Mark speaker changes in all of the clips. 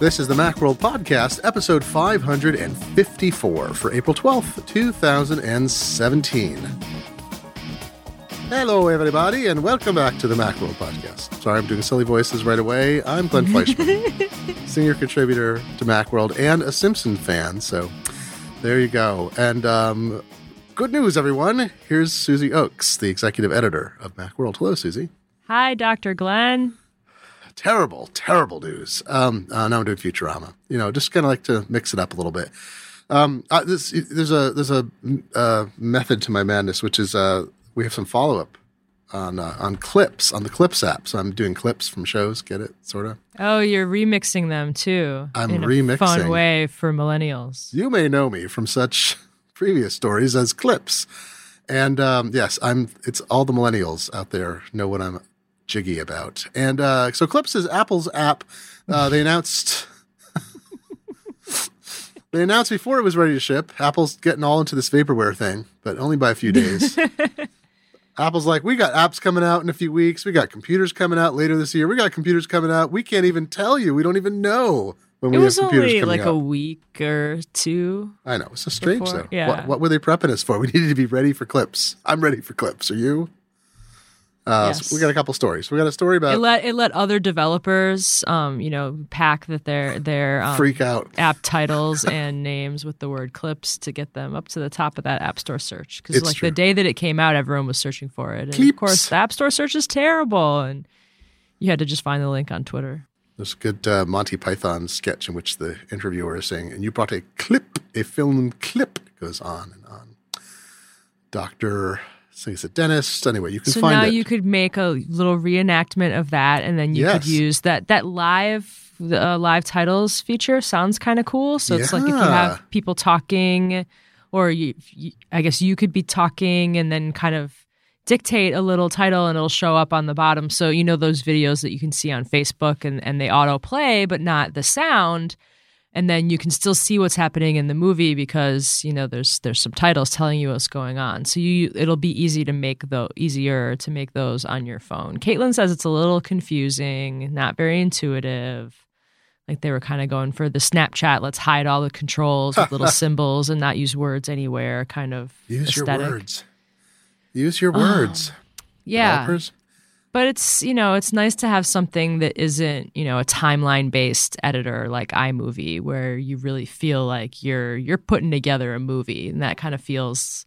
Speaker 1: This is the Macworld Podcast, episode 554 for April 12th, 2017. Hello, everybody, and welcome back to the Macworld Podcast. Sorry, I'm doing silly voices right away. I'm Glenn Fleischman, senior contributor to Macworld and a Simpson fan, so there you go. And um, good news, everyone. Here's Susie Ochs, the executive editor of Macworld. Hello, Susie.
Speaker 2: Hi, Dr. Glenn
Speaker 1: terrible, terrible news. Um, uh, now I'm doing Futurama. You know, just kind of like to mix it up a little bit. Um, uh, this, there's a there's a uh, method to my madness, which is uh, we have some follow up on uh, on clips on the Clips app. So I'm doing clips from shows. Get it, sort of.
Speaker 2: Oh, you're remixing them too.
Speaker 1: I'm
Speaker 2: in
Speaker 1: remixing.
Speaker 2: a fun way for millennials.
Speaker 1: You may know me from such previous stories as clips. And um, yes, I'm. It's all the millennials out there know what I'm jiggy about. And uh, so Clips is Apple's app. Uh, they announced. they announced before it was ready to ship. Apple's getting all into this vaporware thing, but only by a few days. Apple's like, we got apps coming out in a few weeks. We got computers coming out later this year. We got computers coming out. We can't even tell you. We don't even know when
Speaker 2: it
Speaker 1: we
Speaker 2: was
Speaker 1: have computers
Speaker 2: only
Speaker 1: coming
Speaker 2: like
Speaker 1: out.
Speaker 2: a week or two.
Speaker 1: I know it's so strange
Speaker 2: before-
Speaker 1: though.
Speaker 2: yeah.
Speaker 1: What, what were they prepping us for? We needed to be ready for clips. I'm ready for clips. Are you? Uh, so we got a couple stories. We got a story
Speaker 2: It
Speaker 1: about
Speaker 2: let it let other developers, um, you know, pack that their their um,
Speaker 1: freak out.
Speaker 2: app titles and names with the word clips to get them up to the top of that app store search. Because like
Speaker 1: true.
Speaker 2: the day that it came out, everyone was searching for it, and
Speaker 1: Clips.
Speaker 2: of course, the app store search is terrible, and you had to just find the link on Twitter.
Speaker 1: There's a good uh, Monty Python sketch in which the interviewer is saying, "And you brought a clip, a film clip." It goes on and on. Doctor, so he's a dentist. Anyway, you can find it.
Speaker 2: so
Speaker 1: find
Speaker 2: now
Speaker 1: it.
Speaker 2: you could make a little reenactment of that and then you could use that that live uh, live titles feature sounds kind of cool so it's like if you have people talking or you, you i guess you could be talking and then kind of dictate a little title and it'll show up on the bottom so you know those videos that you can see on facebook and, and they auto play but not the sound and then you can still see what's happening in the movie because you know there's there's subtitles telling you what's going on so you it'll be easy to make the easier to make those on your phone caitlin says it's a little confusing not very intuitive like they were kind of going for the snapchat let's hide all the controls with little symbols and not use words anywhere kind of
Speaker 1: Use
Speaker 2: aesthetic.
Speaker 1: your words. Use your words.
Speaker 2: Um, yeah
Speaker 1: Developers.
Speaker 2: But it's you know it's nice to have something that isn't you know a timeline based editor like iMovie where you really feel like you're you're putting together a movie and that kind of feels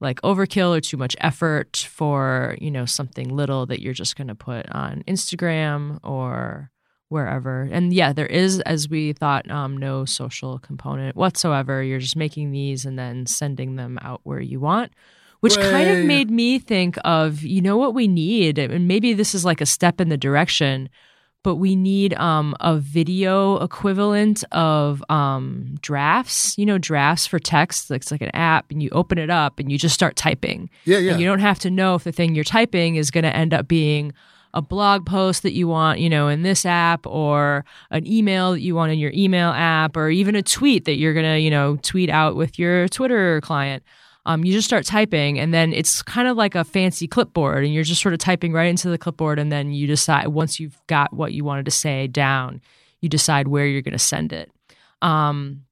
Speaker 2: like overkill or too much effort for you know something little that you're just going to put on Instagram or wherever. And yeah there is as we thought um, no social component whatsoever. You're just making these and then sending them out where you want which kind of made me think of you know what we need and maybe this is like a step in the direction but we need um, a video equivalent of um, drafts you know drafts for text it's like an app and you open it up and you just start typing
Speaker 1: Yeah, yeah.
Speaker 2: and you don't have to know if the thing you're typing is going to end up being a blog post that you want, you know, in this app or an email that you want in your email app or even a tweet that you're going to, you know, tweet out with your Twitter client. Um, you just start typing and then it's kind of like a fancy clipboard and you're just sort of typing right into the clipboard and then you decide once you've got what you wanted to say down, you decide where you're going to send it. Um,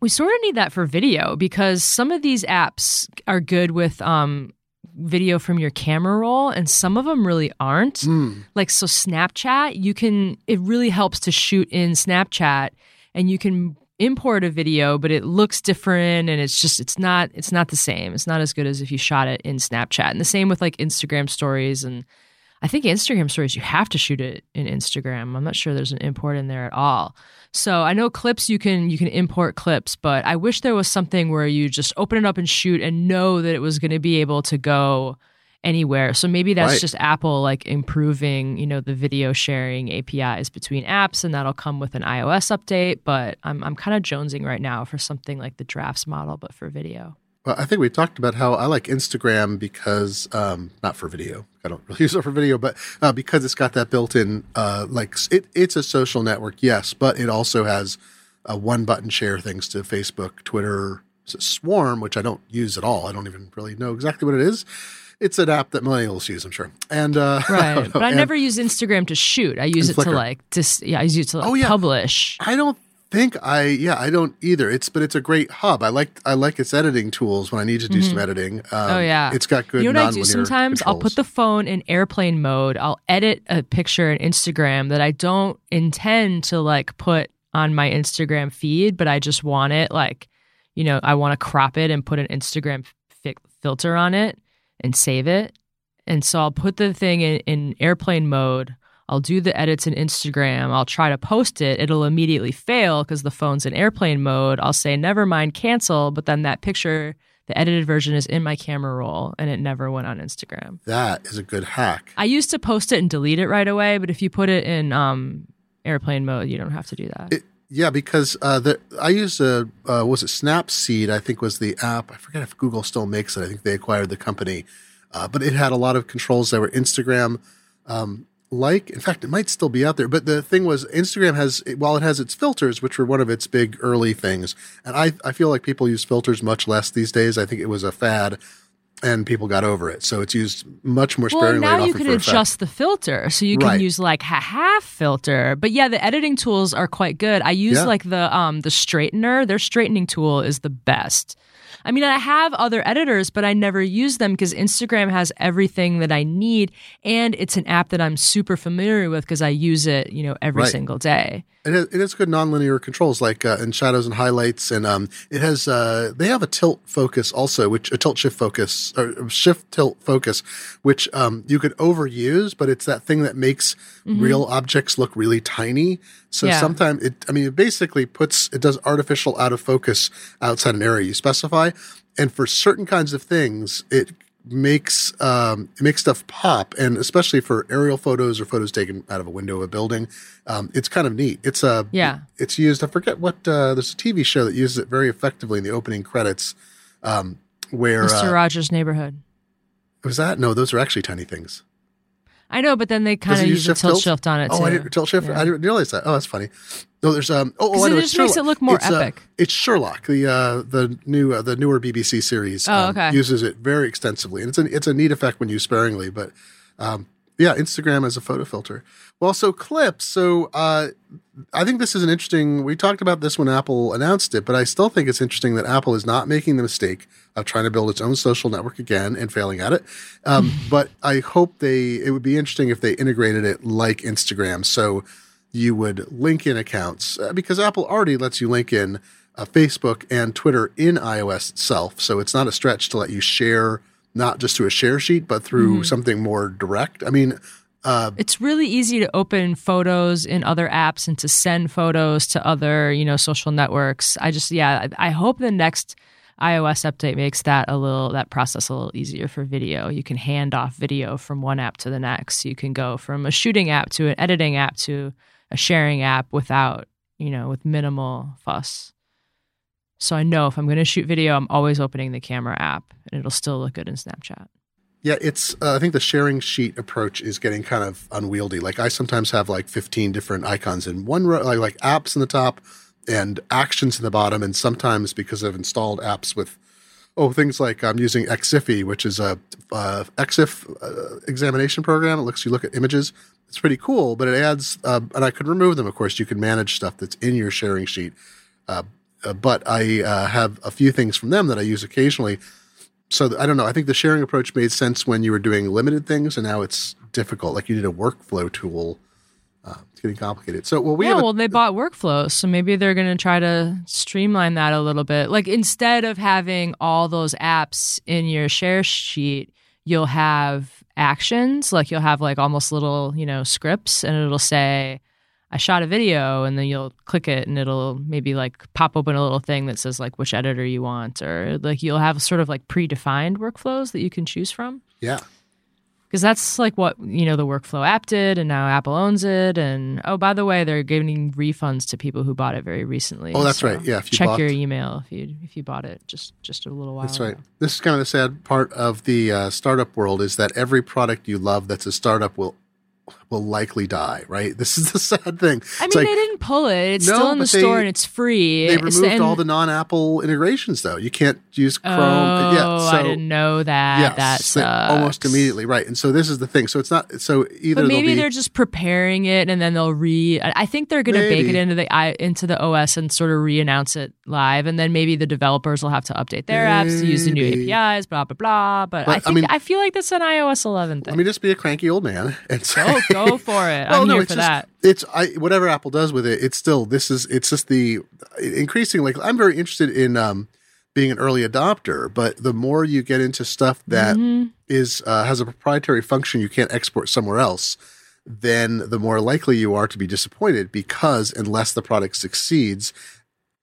Speaker 2: we sort of need that for video because some of these apps are good with um, video from your camera roll and some of them really aren't
Speaker 1: Mm.
Speaker 2: like so snapchat you can it really helps to shoot in snapchat and you can import a video but it looks different and it's just it's not it's not the same. It's not as good as if you shot it in snapchat. And the same with like instagram stories. And i think instagram stories you have to shoot it in instagram. I'm not sure there's an import in there at all. So i know clips you can you can import clips but i wish there was something where you just open it up and shoot and know that it was going to be able to go anywhere. So maybe that's
Speaker 1: Right.
Speaker 2: just Apple like improving, you know, the video sharing APIs between apps and that'll come with an iOS update, but I'm I'm kind of jonesing right now for something like the drafts model but for video.
Speaker 1: Well, I think we talked about how I like Instagram because, um, not for video. I don't really use it for video, but uh, because it's got that built-in, uh, like it, it's a social network, yes, but it also has a one-button share things to Facebook, Twitter, Swarm, which I don't use at all. I don't even really know exactly what it is. It's an app that millennials use, I'm sure. And uh,
Speaker 2: right, but I
Speaker 1: and
Speaker 2: never use Instagram to shoot. I use it to like to yeah, I use it to like
Speaker 1: Oh, yeah.
Speaker 2: publish.
Speaker 1: I don't think I yeah I don't either. It's but it's a great hub. I like I like its editing tools when I need to do some editing. Um,
Speaker 2: Oh, yeah.
Speaker 1: it's got good.
Speaker 2: You know what I do sometimes? I'll put the phone in airplane mode. I'll edit a picture in Instagram that I don't intend to like put on my Instagram feed, but I just want it like, you know, I want to crop it and put an Instagram fi- filter on it and save it. And so I'll put the thing in, in airplane mode. I'll do the edits in Instagram. I'll try to post it. It'll immediately fail because the phone's in airplane mode. I'll say, never mind, cancel. But then that picture, the edited version, is in my camera roll and it never went on Instagram.
Speaker 1: That is a good hack.
Speaker 2: I used to post it and delete it right away, but if you put it in um, airplane mode, you don't have to do that.
Speaker 1: It, yeah, because uh, the I used a uh, was it Snapseed? I think was the app. I forget if Google still makes it. I think they acquired the company, uh, but it had a lot of controls that were Instagram um, like. In fact, it might still be out there. But the thing was, Instagram has while it has its filters, which were one of its big early things, and I I feel like people use filters much less these days. I think it was a fad. And people got over it, so it's used much more sparingly.
Speaker 2: Well,
Speaker 1: now
Speaker 2: you can
Speaker 1: for effect.
Speaker 2: adjust the filter, so you can
Speaker 1: Right.
Speaker 2: use like a half filter. But yeah, the editing tools are quite good. I use
Speaker 1: Yeah.
Speaker 2: like the um the straightener. Their straightening tool is the best. I mean, I have other editors, but I never use them because Instagram has everything that I need, and it's an app that I'm super familiar with because I use it, you know, every
Speaker 1: Right.
Speaker 2: single day.
Speaker 1: It has, it has good nonlinear controls like uh, in shadows and highlights, and um, it has uh, they have a tilt focus also, which a tilt shift focus or shift tilt focus, which um, you could overuse, but it's that thing that makes real objects look really tiny. So
Speaker 2: Yeah.
Speaker 1: sometimes it, I mean, it basically puts it does artificial out of focus outside an area you specify, and for certain kinds of things, it makes um, it makes stuff pop, and especially for aerial photos or photos taken out of a window of a building, um, it's kind of neat. It's a
Speaker 2: Yeah.
Speaker 1: It's used. I forget what. Uh, there's a TV show that uses it very effectively in the opening credits. Um, where
Speaker 2: Mr.
Speaker 1: uh,
Speaker 2: Rogers' Neighborhood.
Speaker 1: was that? No, those are actually tiny things.
Speaker 2: I know, but then they kind of use a tilt shift on it
Speaker 1: Oh,
Speaker 2: too.
Speaker 1: I didn't tilt shift. I didn't realize that. Oh, that's funny. No, there's um. Oh, oh
Speaker 2: it
Speaker 1: know.
Speaker 2: just
Speaker 1: it's
Speaker 2: makes
Speaker 1: Sherlock.
Speaker 2: it look more
Speaker 1: It's, uh,
Speaker 2: epic.
Speaker 1: it's Sherlock, the uh, the new uh, the newer BBC series.
Speaker 2: Oh,
Speaker 1: um,
Speaker 2: okay.
Speaker 1: Uses it very extensively, and it's a it's a neat effect when used sparingly. But um, yeah, Instagram as a photo filter. Well, so clips. So uh, I think this is an interesting. We talked about this when Apple announced it, but I still think it's interesting that Apple is not making the mistake of trying to build its own social network again and failing at it. Um, but I hope they. It would be interesting if they integrated it like Instagram, so you would link in accounts uh, because Apple already lets you link in uh, Facebook and Twitter in iOS itself. So it's not a stretch to let you share not just through a share sheet, but through something more direct. I mean, uh,
Speaker 2: It's really easy to open photos in other apps and to send photos to other, you know, social networks. I just, yeah, I I hope the next iOS update makes that a little that process a little easier for video. You can hand off video from one app to the next. You can go from a shooting app to an editing app to a sharing app without, you know, with minimal fuss. So I know if I'm going to shoot video, I'm always opening the camera app and it'll still look good in Snapchat.
Speaker 1: Yeah, it's. Uh, I think the sharing sheet approach is getting kind of unwieldy. Like I sometimes have like fifteen different icons in one row, like like apps in the top and actions in the bottom. And sometimes because I've installed apps with oh things like I'm using Xify, which is a uh, EXIF uh, examination program. It lets you look at images. It's pretty cool, but it adds. Uh, and I could remove them. Of course, you can manage stuff that's in your sharing sheet. Uh, uh, but I uh, have a few things from them that I use occasionally so th- I don't know. I think the sharing approach made sense when you were doing limited things, and now it's difficult. Like you need a workflow tool. Uh, it's getting complicated. So well, we
Speaker 2: yeah,
Speaker 1: a,
Speaker 2: well, they bought workflows, so maybe they're going to try to streamline that a little bit. Like instead of having all those apps in your share sheet, you'll have actions. Like you'll have like almost little, you know, scripts, and it'll say, "I shot a video," and then you'll click it, and it'll maybe like pop open a little thing that says like which editor you want, or like you'll have sort of like predefined workflows that you can choose from
Speaker 1: yeah.
Speaker 2: Because that's like what you know the workflow app did and now apple owns it and oh by the way they're giving refunds to people who bought it very recently
Speaker 1: Oh, that's
Speaker 2: So
Speaker 1: right. Yeah, if you
Speaker 2: check
Speaker 1: bought-
Speaker 2: your email if you if you bought it just just a little while
Speaker 1: That's right.
Speaker 2: ago.
Speaker 1: This is kind of the sad part of the uh, startup world is that every product you love that's a startup will will likely die. Right. This is the sad thing.
Speaker 2: I mean,
Speaker 1: like,
Speaker 2: they didn't pull it. It's
Speaker 1: No,
Speaker 2: still in the
Speaker 1: they-
Speaker 2: store and it's free.
Speaker 1: they removed
Speaker 2: and-
Speaker 1: all the non-Apple integrations though. You can't use Chrome.
Speaker 2: Oh,
Speaker 1: yeah, so
Speaker 2: I didn't know that.
Speaker 1: yes,
Speaker 2: that sucks.
Speaker 1: almost immediately, right? And so this is the thing. So it's not. So either
Speaker 2: But maybe
Speaker 1: be,
Speaker 2: they're just preparing it, and then they'll re. I I think they're going to bake it into the i into the OS and sort of re-announce it live, and then maybe the developers will have to update their apps to use the new APIs. Blah blah blah. But,
Speaker 1: But,
Speaker 2: I
Speaker 1: I
Speaker 2: think I,
Speaker 1: mean-
Speaker 2: feel like that's an iOS 11 thing.
Speaker 1: Let me just be a cranky old man and oh, say,
Speaker 2: go go for it.
Speaker 1: well,
Speaker 2: I'm
Speaker 1: no,
Speaker 2: here
Speaker 1: it's
Speaker 2: for
Speaker 1: just
Speaker 2: that.
Speaker 1: it's I whatever Apple does with it. It's still this is it's just the increasing. Like I'm very interested in um being an early adopter, but the more you get into stuff that is
Speaker 2: Mhm.
Speaker 1: uh, has a proprietary function you can't export somewhere else, then the more likely you are to be disappointed because unless the product succeeds.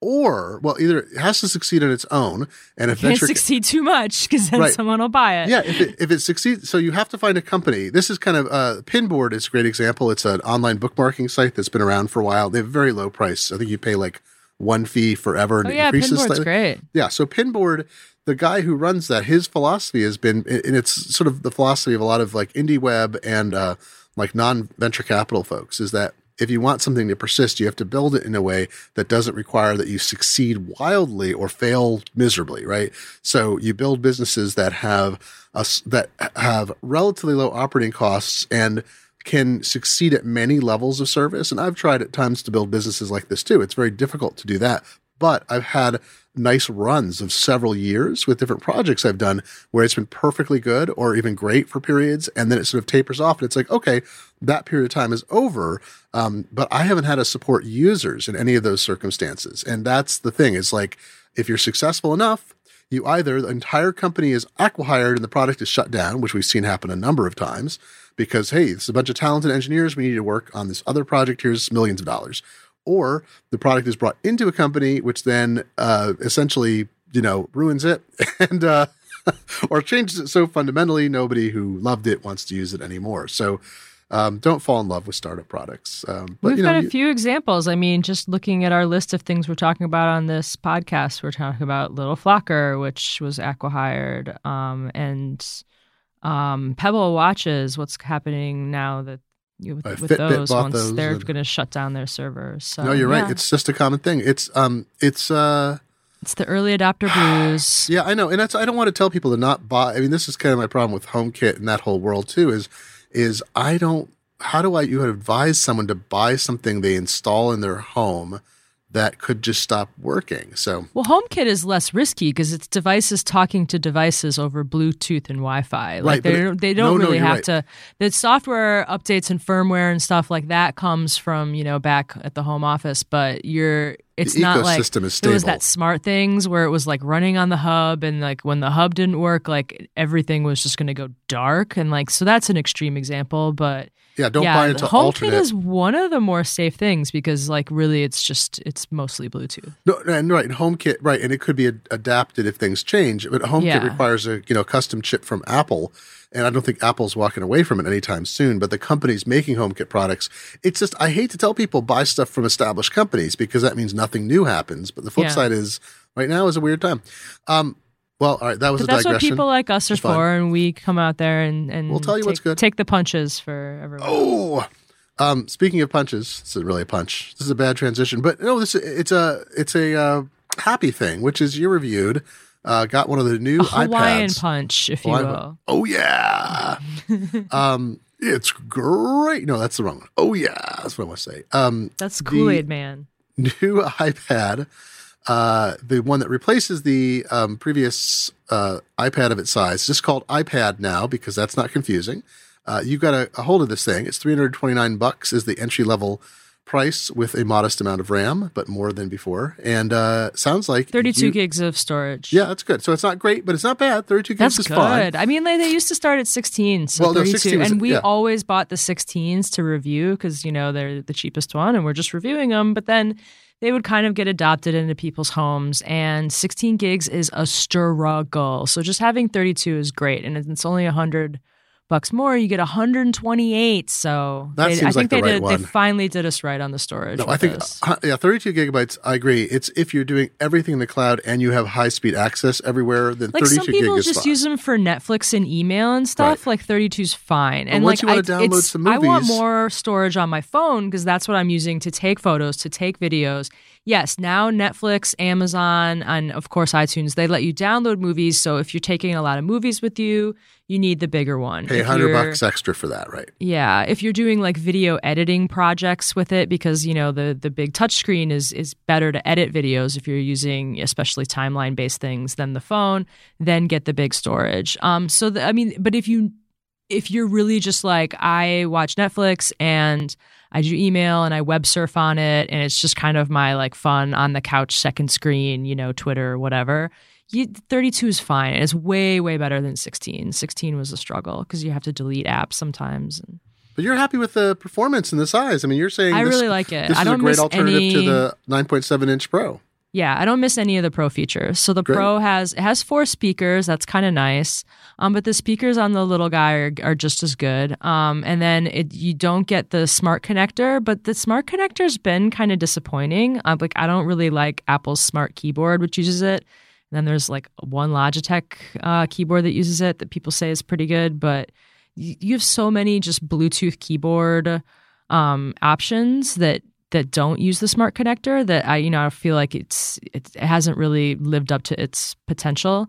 Speaker 1: Or well, either it has to succeed on its own, and if venture
Speaker 2: succeed too much because then
Speaker 1: Right.
Speaker 2: someone will buy it.
Speaker 1: yeah, if it, if it succeeds, so you have to find a company. This is kind of uh, Pinboard is a great example. It's an online bookmarking site that's been around for a while. They have a very low price. I think you pay like one fee forever, and
Speaker 2: Oh
Speaker 1: it
Speaker 2: yeah,
Speaker 1: increases
Speaker 2: Pinboard's
Speaker 1: slightly.
Speaker 2: great.
Speaker 1: Yeah, so Pinboard, the guy who runs that, his philosophy has been, and it's sort of the philosophy of a lot of like indie web and uh, like non venture capital folks, is that if you want something to persist, you have to build it in a way that doesn't require that you succeed wildly or fail miserably, right? So you build businesses that have us that have relatively low operating costs and can succeed at many levels of service. And I've tried at times to build businesses like this too. It's very difficult to do that. But I've had nice runs of several years with different projects I've done where it's been perfectly good or even great for periods. And then it sort of tapers off. And it's like, okay, that period of time is over. Um, but I haven't had to support users in any of those circumstances. And that's the thing. It's like, if you're successful enough, you either the entire company is acquired and the product is shut down, which we've seen happen a number of times because, hey, it's a bunch of talented engineers. We need to work on this other project. Here's millions of dollars. Or the product is brought into a company, which then uh, essentially, you know, ruins it and, uh, or changes it so fundamentally nobody who loved it wants to use it anymore. So, um, don't fall in love with startup products. Um, but
Speaker 2: We've
Speaker 1: you know,
Speaker 2: got a
Speaker 1: you-
Speaker 2: few examples. I mean, just looking at our list of things we're talking about on this podcast, we're talking about Little Flocker, which was acquihired, um, and um, Pebble watches. What's happening now that with,
Speaker 1: Uh,
Speaker 2: those once
Speaker 1: those
Speaker 2: they're
Speaker 1: and-
Speaker 2: going to shut down their servers? So,
Speaker 1: no, you're right.
Speaker 2: yeah,
Speaker 1: It's just a common thing. It's um, it's uh.
Speaker 2: it's the early adopter blues.
Speaker 1: Yeah, I know, and that's I don't want to tell people to not buy. I mean, this is kind of my problem with HomeKit and that whole world too. Is is I don't. How do I you would advise someone to buy something they install in their home that could just stop working? So
Speaker 2: Well, HomeKit is less risky because it's devices talking to devices over Bluetooth and Wi-Fi. Like
Speaker 1: Right,
Speaker 2: they don't, they don't
Speaker 1: no,
Speaker 2: really
Speaker 1: you're
Speaker 2: have
Speaker 1: right.
Speaker 2: to. The software updates and firmware and stuff like that comes from you know back at the home office, but you're it's
Speaker 1: the
Speaker 2: not like it was that SmartThings where it was like running on the hub and like when the hub didn't work, like everything was just going to go dark and like so that's an extreme example, but
Speaker 1: yeah, don't
Speaker 2: yeah,
Speaker 1: buy into
Speaker 2: HomeKit
Speaker 1: alternate.
Speaker 2: is one of the more safe things because like really it's just it's mostly Bluetooth.
Speaker 1: No, and right, HomeKit, right, and it could be ad- adapted if things change. But HomeKit
Speaker 2: Yeah.
Speaker 1: requires a you know custom chip from Apple, and I don't think Apple's walking away from it anytime soon. But the companies making HomeKit products, it's just I hate to tell people buy stuff from established companies because that means nothing new happens. But the flip
Speaker 2: Yeah.
Speaker 1: side is right now is a weird time. Um, well, all right, that was
Speaker 2: But
Speaker 1: a
Speaker 2: that's what people like us are for, and we come out there and, and
Speaker 1: We'll tell you
Speaker 2: take,
Speaker 1: what's good.
Speaker 2: take the punches for everyone.
Speaker 1: Oh, um, speaking of punches, this is really a punch. This is a bad transition, but no, this it's a it's a uh, happy thing, which is you reviewed. Uh, got one of the new
Speaker 2: a Hawaiian
Speaker 1: iPads.
Speaker 2: punch, if you
Speaker 1: Hawaiian
Speaker 2: will.
Speaker 1: punch. Oh yeah. um, it's great. No, that's the wrong one. Oh yeah, that's what I want to say. Um,
Speaker 2: That's Kool Aid Man.
Speaker 1: new iPad, uh, the one that replaces the um, previous uh, iPad of its size, just called iPad now because that's not confusing. Uh, you got a, a hold of this thing. It's 329 bucks is the entry level price with a modest amount of RAM, but more than before. And uh, sounds like
Speaker 2: 32
Speaker 1: you-
Speaker 2: gigs of storage.
Speaker 1: Yeah, that's good. So it's not great, but it's not bad. 32 gigs
Speaker 2: That's
Speaker 1: is
Speaker 2: good.
Speaker 1: fine.
Speaker 2: I mean, like, they used to start at 16, so
Speaker 1: Well, no,
Speaker 2: 32.
Speaker 1: 16 was-
Speaker 2: and we
Speaker 1: yeah.
Speaker 2: always bought the 16s to review because, you know, they're the cheapest one and we're just reviewing them. But then they would kind of get adopted into people's homes, and 16 gigs is a struggle. So just having 32 is great. And it's only 100 bucks more, you get 128. So
Speaker 1: That
Speaker 2: they,
Speaker 1: seems
Speaker 2: I
Speaker 1: like
Speaker 2: think
Speaker 1: the
Speaker 2: they
Speaker 1: right
Speaker 2: did.
Speaker 1: one.
Speaker 2: They finally did us right on the storage.
Speaker 1: No, I think
Speaker 2: this.
Speaker 1: uh, yeah, 32 gigabytes. I agree. It's if you're doing everything in the cloud and you have high speed access everywhere, then
Speaker 2: like
Speaker 1: 32
Speaker 2: some people just
Speaker 1: fine.
Speaker 2: use them for Netflix and email and stuff. Like 32 is fine. And
Speaker 1: once
Speaker 2: like
Speaker 1: you wanna
Speaker 2: I,
Speaker 1: download some
Speaker 2: I want more storage on my phone because that's what I'm using to take photos, to take videos. Yes, now Netflix, Amazon, and of course iTunes, they let you download movies. So if you're taking a lot of movies with you, you need the bigger one.
Speaker 1: Pay 100 bucks extra for that, right?
Speaker 2: Yeah, if you're doing like video editing projects with it, because you know the the big touchscreen is is better to edit videos if you're using especially timeline based things than the phone, then get the big storage. Um, so the, I mean, but if you if you're really just like I watch Netflix and I do email and I web surf on it and it's just kind of my like fun on the couch second screen, you know, Twitter or whatever. You, 32 is fine. It's way way better than 16. 16 was a struggle because you have to delete apps sometimes. And
Speaker 1: But you're happy with the performance and the size. I mean, you're saying
Speaker 2: I
Speaker 1: this,
Speaker 2: really like it.
Speaker 1: this
Speaker 2: I
Speaker 1: is a great alternative
Speaker 2: any,
Speaker 1: to the 9.7 inch Pro.
Speaker 2: Yeah, I don't miss any of the Pro features. So the
Speaker 1: Great.
Speaker 2: Pro has it has four speakers. That's kind of nice. Um, but the speakers on the little guy are, are just as good. Um, and then it, you don't get the smart connector, but the smart connector's been kind of disappointing. Uh, like I don't really like Apple's smart keyboard, which uses it. And then there's like one Logitech uh, keyboard that uses it that people say is pretty good, but you, you have so many just Bluetooth keyboard um, options that that don't use the smart connector that I you know I feel like it's it, hasn't really lived up to its potential.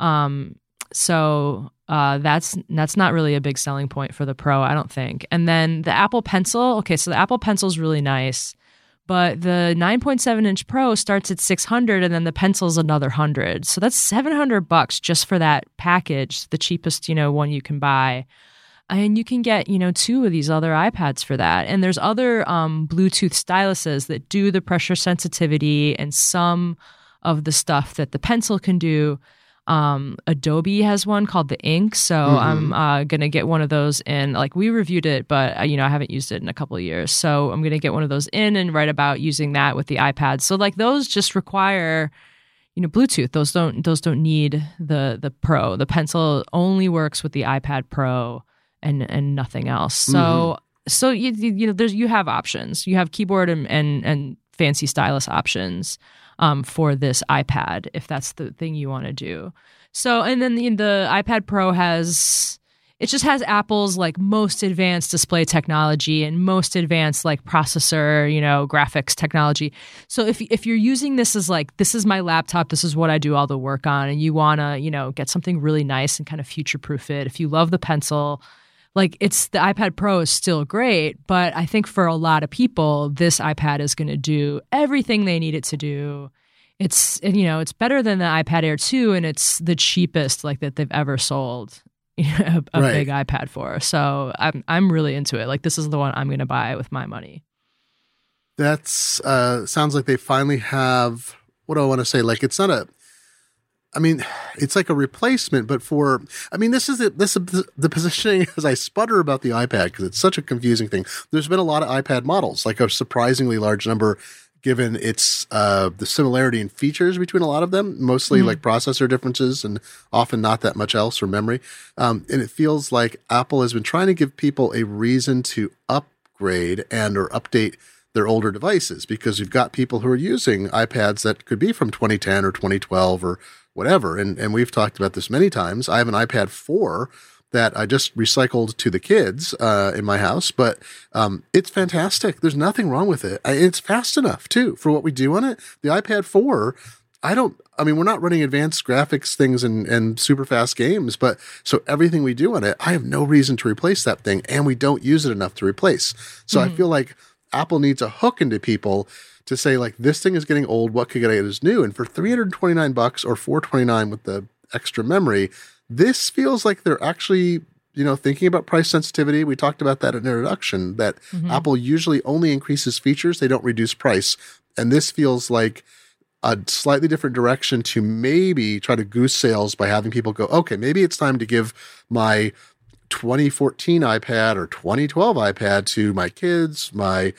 Speaker 2: Um, so uh, that's that's not really a big selling point for the Pro, I don't think. And then the Apple Pencil, okay, so the Apple Pencil is really nice, but the 9.7 inch Pro starts at 600, and then the Pencil's another hundred. So that's 700 bucks just for that package, the cheapest you know one you can buy and you can get you know two of these other ipads for that. And there's other um, bluetooth styluses that do the pressure sensitivity and some of the stuff that the pencil can do. Um, adobe has one called the ink. So i'm uh, gonna get one of those in. Like we reviewed it but uh, you know i haven't used it in a couple of years. So i'm gonna get one of those in and write about using that with the ipad. So like those just require you know bluetooth. Those don't those don't need the the pro. The pencil only works with the ipad pro and and nothing else. So so you you know there's you have options. You have keyboard and and, and fancy stylus options um, for this ipad if that's the thing you want to do. So and then the, the ipad pro has it just has apple's like most advanced display technology and most advanced like processor you know graphics technology. So if if you're using this as like this is my laptop this is what i do all the work on and you want to you know get something really nice and kind of future proof it if you love the pencil like it's the iPad Pro is still great, but I think for a lot of people, this iPad is going to do everything they need it to do. It's you know it's better than the iPad Air 2, and it's the cheapest like that they've ever sold you know, a, a
Speaker 1: Right.
Speaker 2: big iPad for. So I'm I'm really into it. Like this is the one I'm going to buy with my money.
Speaker 1: That's uh sounds like they finally have what do I want to say? Like it's not a I mean, it's like a replacement, but for I mean, this is the, this is the positioning as I sputter about the iPad because it's such a confusing thing. There's been a lot of iPad models, like a surprisingly large number, given its uh, the similarity in features between a lot of them, mostly like processor differences and often not that much else or memory. Um, and it feels like Apple has been trying to give people a reason to upgrade and or update their older devices because you've got people who are using iPads that could be from 2010 or 2012 or whatever. And and we've talked about this many times. I have an iPad 4 that I just recycled to the kids uh, in my house, but um, it's fantastic. There's nothing wrong with it. I- It's fast enough too for what we do on it. The iPad 4, I don't. I mean, we're not running advanced graphics things and, and super fast games, but so everything we do on it, I have no reason to replace that thing, and we don't use it enough to replace. So I feel like Apple needs a hook into people to say like this thing is getting old. What could I get as new? And for three hundred twenty nine bucks or four twenty nine with the extra memory, this feels like they're actually you know thinking about price sensitivity. We talked about that in introduction that mm-hmm. Apple usually only increases features; they don't reduce price. And this feels like a slightly different direction to maybe try to goose sales by having people go, okay, maybe it's time to give my 2014 iPad or 2012 iPad to my kids, my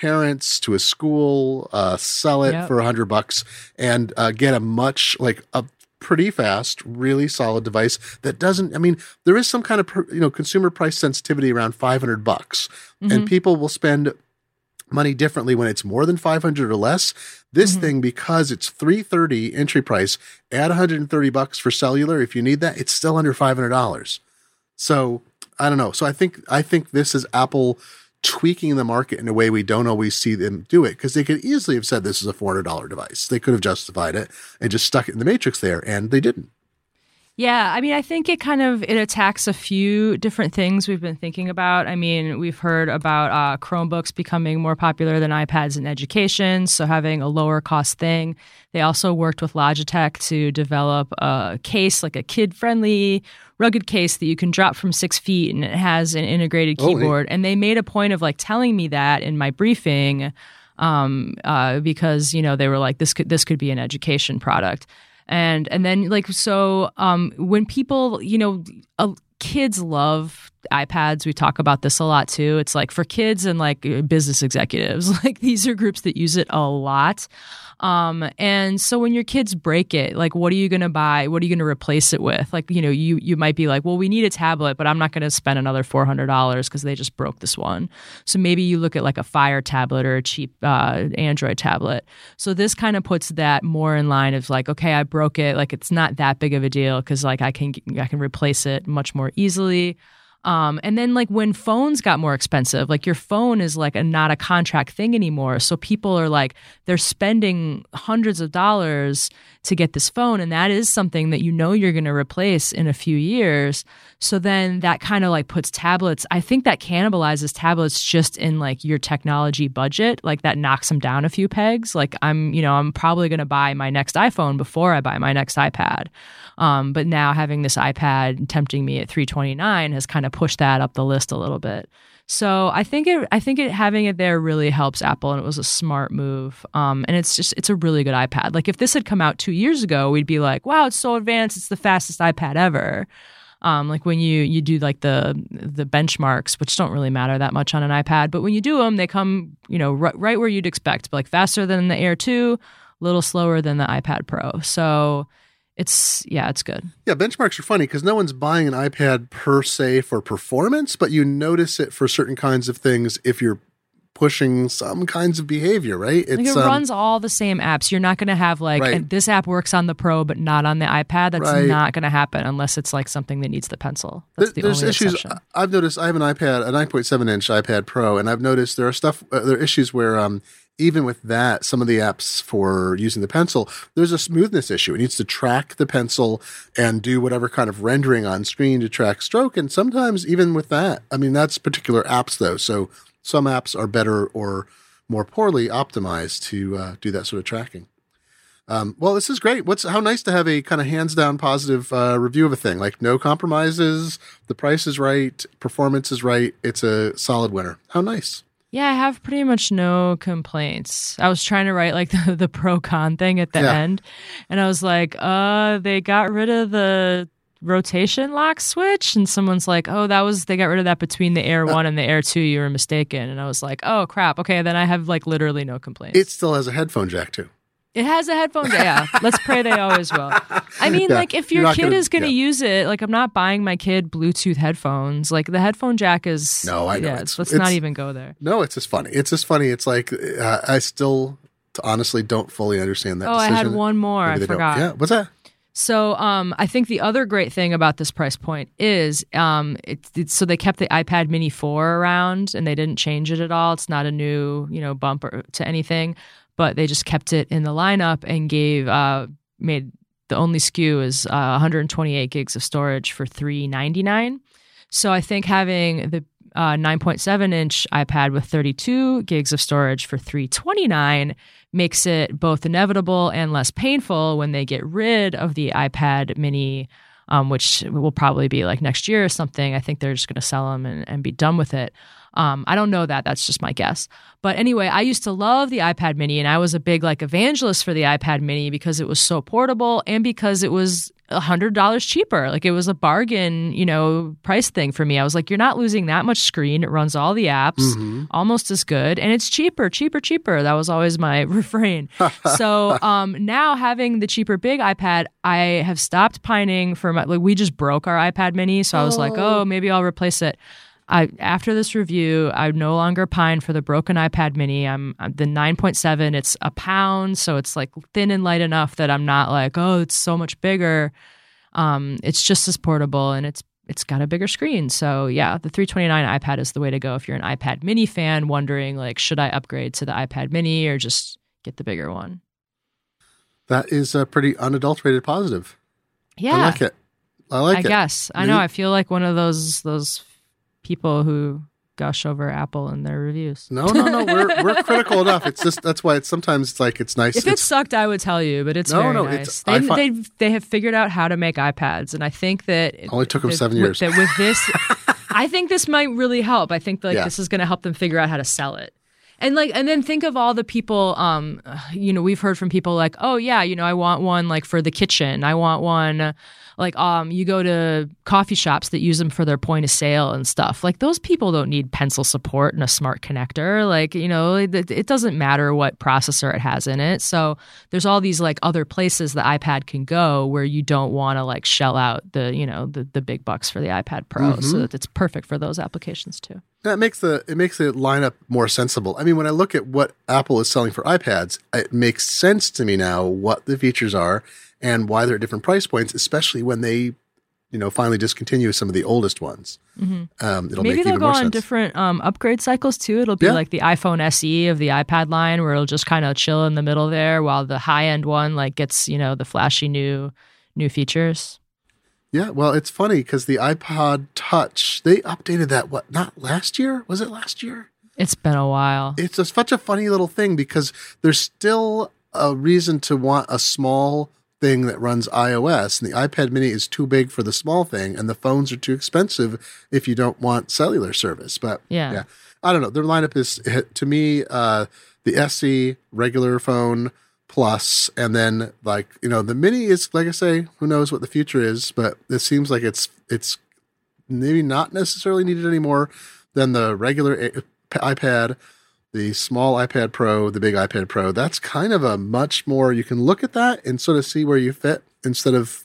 Speaker 1: parents, to a school, uh, sell it
Speaker 2: Yep.
Speaker 1: for a hundred bucks and uh, get a much like a pretty fast, really solid device that doesn't. I mean, there is some kind of you know consumer price sensitivity around five hundred bucks, mm-hmm. and people will spend money differently when it's more than 500 or less this mm-hmm. thing because it's 330 entry price add 130 bucks for cellular if you need that it's still under $500 so i don't know so i think i think this is apple tweaking the market in a way we don't always see them do it because they could easily have said this is a $400 device. They could have justified it and just stuck it in the matrix there, and they didn't.
Speaker 2: Yeah, I mean, I think it kind of it attacks a few different things we've been thinking about. I mean, we've heard about uh, Chromebooks becoming more popular than iPads in education, so having a lower cost thing. They also worked with Logitech to develop a case, like a kid friendly rugged case that you can drop from six feet, and it has an integrated keyboard. Oh, and they made a point of like telling me that in my briefing. Um, uh, because you know they were like this could this could be an education product and and then like so um, when people you know uh, kids love iPads. We talk about this a lot too. It's like for kids and like business executives, like these are groups that use it a lot. Um, and so when your kids break it, like, what are you going to buy? What are you going to replace it with? Like, you know, you, you might be like, well, we need a tablet, but I'm not going to spend another $400 because they just broke this one. So maybe you look at like a Fire tablet or a cheap uh, Android tablet. So this kind of puts that more in line of like, okay, I broke it. Like, it's not that big of a deal because like I can, I can replace it much more easily. Um, and then like when phones got more expensive, like your phone is like a not a contract thing anymore. So people are like they're spending hundreds of dollars to get this phone, and that is something that you know you're going to replace in a few years. So then that kind of like puts tablets. I think that cannibalizes tablets just in like your technology budget. Like that knocks them down a few pegs. Like I'm, you know, I'm probably going to buy my next iPhone before I buy my next iPad. Um, but now having this iPad tempting me at 329 has kind of pushed that up the list a little bit. So I think it, I think it having it there really helps Apple, and it was a smart move. Um, and it's just, it's a really good iPad. Like if this had come out two years ago, we'd be like, wow, it's so advanced, it's the fastest iPad ever. Um, like when you you do like the the benchmarks, which don't really matter that much on an iPad, but when you do them, they come you know r- right where you'd expect, like faster than the Air Two, a little slower than the iPad Pro. So it's yeah, it's good.
Speaker 1: Yeah, benchmarks are funny because no one's buying an iPad per se for performance, but you notice it for certain kinds of things if you're pushing some kinds of behavior, right?
Speaker 2: It's, like it um, runs all the same apps. You're not going to have like right. this app works on the Pro but not on the iPad. That's right. not going to happen unless it's like something that needs the pencil. That's the
Speaker 1: There's issues.
Speaker 2: Exception.
Speaker 1: I've noticed. I have an iPad, a 9.7 inch iPad Pro, and I've noticed there are stuff. Uh, there are issues where um, even with that, some of the apps for using the pencil, there's a smoothness issue. It needs to track the pencil and do whatever kind of rendering on screen to track stroke. And sometimes even with that, I mean, that's particular apps though. So some apps are better or more poorly optimized to uh, do that sort of tracking. Um, well, this is great. What's how nice to have a kind of hands down positive uh, review of a thing. Like no compromises, the price is right, performance is right. It's a solid winner. How nice.
Speaker 2: Yeah, I have pretty much no complaints. I was trying to write like the, the pro con thing at the yeah. end, and I was like, uh, they got rid of the rotation lock switch and someone's like oh that was they got rid of that between the air 1 and the air 2 you were mistaken and i was like oh crap okay then i have like literally no complaints
Speaker 1: it still has a headphone jack too
Speaker 2: it has a headphone jack. Yeah, let's pray they always will. I mean, yeah, like if your kid gonna, is going to yeah. use it, like I'm not buying my kid Bluetooth headphones. Like the headphone jack is.
Speaker 1: No, I know.
Speaker 2: Yeah, it's, let's it's, not even go there.
Speaker 1: No, it's just funny. It's just funny. It's like uh, I still honestly don't fully understand that.
Speaker 2: Oh,
Speaker 1: decision.
Speaker 2: I had one more. Maybe I forgot.
Speaker 1: Don't. Yeah, what's that?
Speaker 2: So um, I think the other great thing about this price point is um, it, so they kept the iPad Mini 4 around and they didn't change it at all. It's not a new you know bump to anything but they just kept it in the lineup and gave uh, made the only SKU is uh, 128 gigs of storage for 399. So I think having the uh, 9.7 inch iPad with 32 gigs of storage for 329 makes it both inevitable and less painful when they get rid of the iPad Mini, um, which will probably be like next year or something. I think they're just going to sell them and, and be done with it. Um, I don't know that. That's just my guess. But anyway, I used to love the iPad mini and I was a big like evangelist for the iPad mini because it was so portable and because it was a hundred dollars cheaper. Like it was a bargain, you know, price thing for me. I was like, you're not losing that much screen. It runs all the apps
Speaker 1: Mm-hmm.
Speaker 2: almost as good and it's cheaper, cheaper, cheaper. That was always my refrain. so um, now having the cheaper big iPad, I have stopped pining for my like we just broke our iPad mini. So I was like,
Speaker 1: Oh.
Speaker 2: oh, maybe I'll replace it. I after this review, I no longer pine for the broken iPad Mini. I'm, I'm the 9.7. It's a pound, so it's like thin and light enough that I'm not like, oh, it's so much bigger. Um, it's just as portable and it's it's got a bigger screen. So yeah, the 329 iPad is the way to go if you're an iPad Mini fan, wondering like, should I upgrade to the iPad Mini or just get the bigger one?
Speaker 1: That is a pretty unadulterated positive.
Speaker 2: Yeah,
Speaker 1: I like it. I like it.
Speaker 2: I
Speaker 1: it.
Speaker 2: guess I know. I feel like one of those those people who gush over Apple in their reviews.
Speaker 1: No, no, no. We're we're critical enough. It's just that's why it's sometimes it's like it's nice.
Speaker 2: If it
Speaker 1: it's,
Speaker 2: sucked, I would tell you, but it's
Speaker 1: No,
Speaker 2: very
Speaker 1: no,
Speaker 2: nice.
Speaker 1: it's-
Speaker 2: they,
Speaker 1: fi-
Speaker 2: they they have figured out how to make iPads, and I think that it
Speaker 1: Only took 'em
Speaker 2: that
Speaker 1: seven
Speaker 2: with-
Speaker 1: years.
Speaker 2: That with this, I think this might really help. I think like
Speaker 1: Yeah.
Speaker 2: this is going to help them figure out how to sell it. And like, and then think of all the people. Um, you know, we've heard from people like, oh yeah, you know, I want one like for the kitchen. I want one. Like, um, you go to coffee shops that use them for their point of sale and stuff. Like, those people don't need pencil support and a smart connector. Like, you know, it, it doesn't matter what processor it has in it. So there's all these like other places the iPad can go where you don't want to like shell out the, you know, the the big bucks for the iPad Pro.
Speaker 1: Mm-hmm.
Speaker 2: So that it's perfect for those applications too.
Speaker 1: that makes the it makes the lineup more sensible. I mean, when I look at what Apple is selling for iPads, it makes sense to me now what the features are and why they're at different price points, especially when they, you know, finally discontinue some of the oldest ones. Um, it'll
Speaker 2: Mm-hmm. Maybe they'll go on
Speaker 1: sense.
Speaker 2: different um, upgrade cycles too. It'll be
Speaker 1: Yeah.
Speaker 2: like the iPhone SE of the iPad line, where it'll just kind of chill in the middle there, while the high end one like gets you know the flashy new new features.
Speaker 1: Yeah, well, it's funny because the iPod Touch they updated that what not last year? Was it last year?
Speaker 2: It's been a while.
Speaker 1: It's a, such a funny little thing because there's still a reason to want a small thing that runs iOS, and the iPad Mini is too big for the small thing, and the phones are too expensive if you don't want cellular service. But
Speaker 2: Yeah.
Speaker 1: yeah, I don't know. Their lineup is to me uh, the SE regular phone plus, and then like you know the Mini is like I say, who knows what the future is, but it seems like it's it's maybe not necessarily needed anymore than the regular a- iPad, the small iPad Pro, the big iPad Pro. That's kind of a much more you can look at that and sort of see where you fit instead of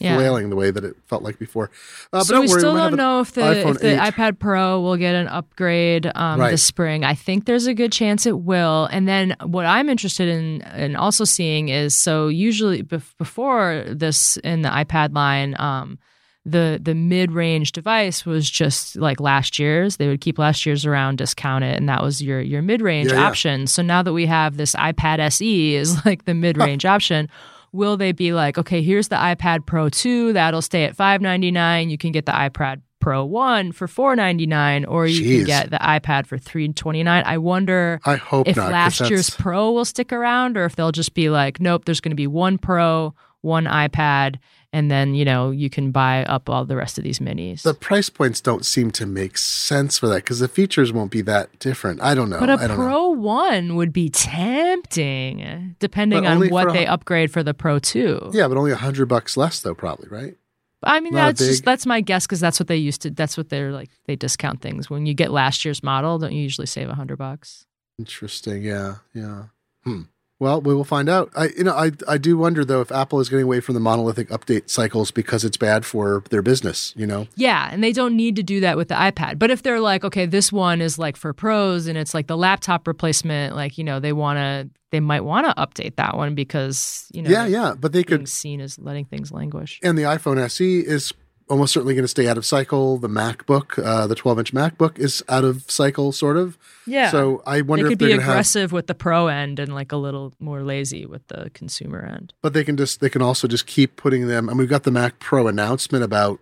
Speaker 2: Yeah.
Speaker 1: the way that it felt like before. Uh,
Speaker 2: so we
Speaker 1: worry,
Speaker 2: still
Speaker 1: have
Speaker 2: don't know if the if the iPad Pro will get an upgrade um,
Speaker 1: Right.
Speaker 2: this spring. I think there's a good chance it will. And then what I'm interested in in also seeing is so usually bef- before this in the iPad line. Um, the the mid range device was just like last year's. They would keep last year's around, discount it, and that was your your mid range
Speaker 1: Yeah, yeah.
Speaker 2: option. So now that we have this iPad SE is like the mid range option, will they be like, okay, here's the iPad Pro 2, that'll stay at five ninety nine. You can get the iPad Pro 1 for four ninety nine, or you
Speaker 1: Jeez.
Speaker 2: can get the iPad for three twenty nine. I wonder
Speaker 1: I hope
Speaker 2: if
Speaker 1: not.
Speaker 2: last year's Pro will stick around, or if they'll just be like, nope, there's going to be one Pro, one iPad, and then you know you can buy up all the rest of these minis.
Speaker 1: the price points don't seem to make sense for that because the features won't be that different. I don't know.
Speaker 2: but a
Speaker 1: I don't know.
Speaker 2: Pro 1 would be tempting, depending
Speaker 1: But
Speaker 2: on what
Speaker 1: a-
Speaker 2: they upgrade for the Pro 2.
Speaker 1: Yeah, but only a hundred bucks less though, probably, right?
Speaker 2: I mean,
Speaker 1: Not
Speaker 2: that's just that's my guess because that's what they used to. That's what they're like. They discount things when you get last year's model. Don't you usually save a hundred bucks?
Speaker 1: Interesting. Yeah. Yeah. Hmm. Well, we will find out. I, you know, I, I do wonder though if Apple is getting away from the monolithic update cycles because it's bad for their business. You know,
Speaker 2: Yeah, and they don't need to do that with the iPad. But if they're like, okay, this one is like for pros and it's like the laptop replacement, like you know, they want to, they might want to update that one because you know,
Speaker 1: yeah, yeah. But they
Speaker 2: being
Speaker 1: could,
Speaker 2: seen as letting things languish.
Speaker 1: and the iPhone SE is almost certainly going to stay out of cycle. The MacBook, uh, the 12 inch MacBook, is out of cycle, sort of.
Speaker 2: Yeah.
Speaker 1: So I
Speaker 2: they
Speaker 1: wonder
Speaker 2: could
Speaker 1: if they're
Speaker 2: be
Speaker 1: to have,
Speaker 2: aggressive with the pro end and like a little more lazy with the consumer end.
Speaker 1: but they can just, they can also just keep putting them. And we've got the Mac Pro announcement about.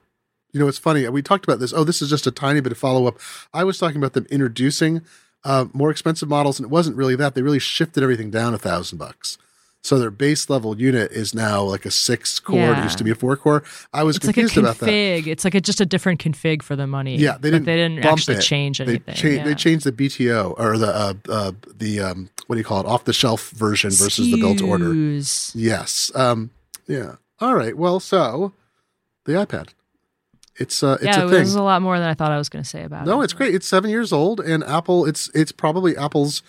Speaker 1: You know, it's funny. We talked about this. Oh, this is just a tiny bit of follow up. I was talking about them introducing uh, more expensive models, and it wasn't really that. They really shifted everything down a thousand bucks. So their base level unit is now like a six core. It used to be a four core. I was
Speaker 2: It's like a
Speaker 1: confused about that.
Speaker 2: config. It's like a, just a different config for the money.
Speaker 1: Yeah, they didn't
Speaker 2: they didn't
Speaker 1: bump
Speaker 2: actually
Speaker 1: it.
Speaker 2: change
Speaker 1: They
Speaker 2: anything.
Speaker 1: cha-
Speaker 2: yeah.
Speaker 1: they changed the BTO or the uh, uh, the um, what do you call it off the shelf version versus the built order. Yes. Um, yeah. All right. Well, so the iPad. It's uh, it's
Speaker 2: yeah,
Speaker 1: a
Speaker 2: it
Speaker 1: thing.
Speaker 2: was a lot more than I thought I was going to say about it.
Speaker 1: No, it's great. It's seven years old, and Apple. It's it's probably Apple's.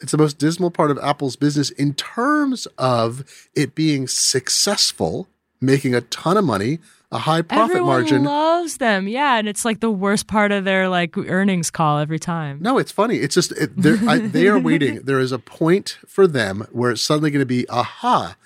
Speaker 1: It's the most dismal part of Apple's business in terms of it being successful, making a ton of money, a high profit
Speaker 2: Everyone
Speaker 1: margin.
Speaker 2: loves them. Yeah, and it's like the worst part of their like earnings call every time.
Speaker 1: no, it's funny. It's just it, they're, I, they are waiting. There is a point for them where it's suddenly going to be, aha,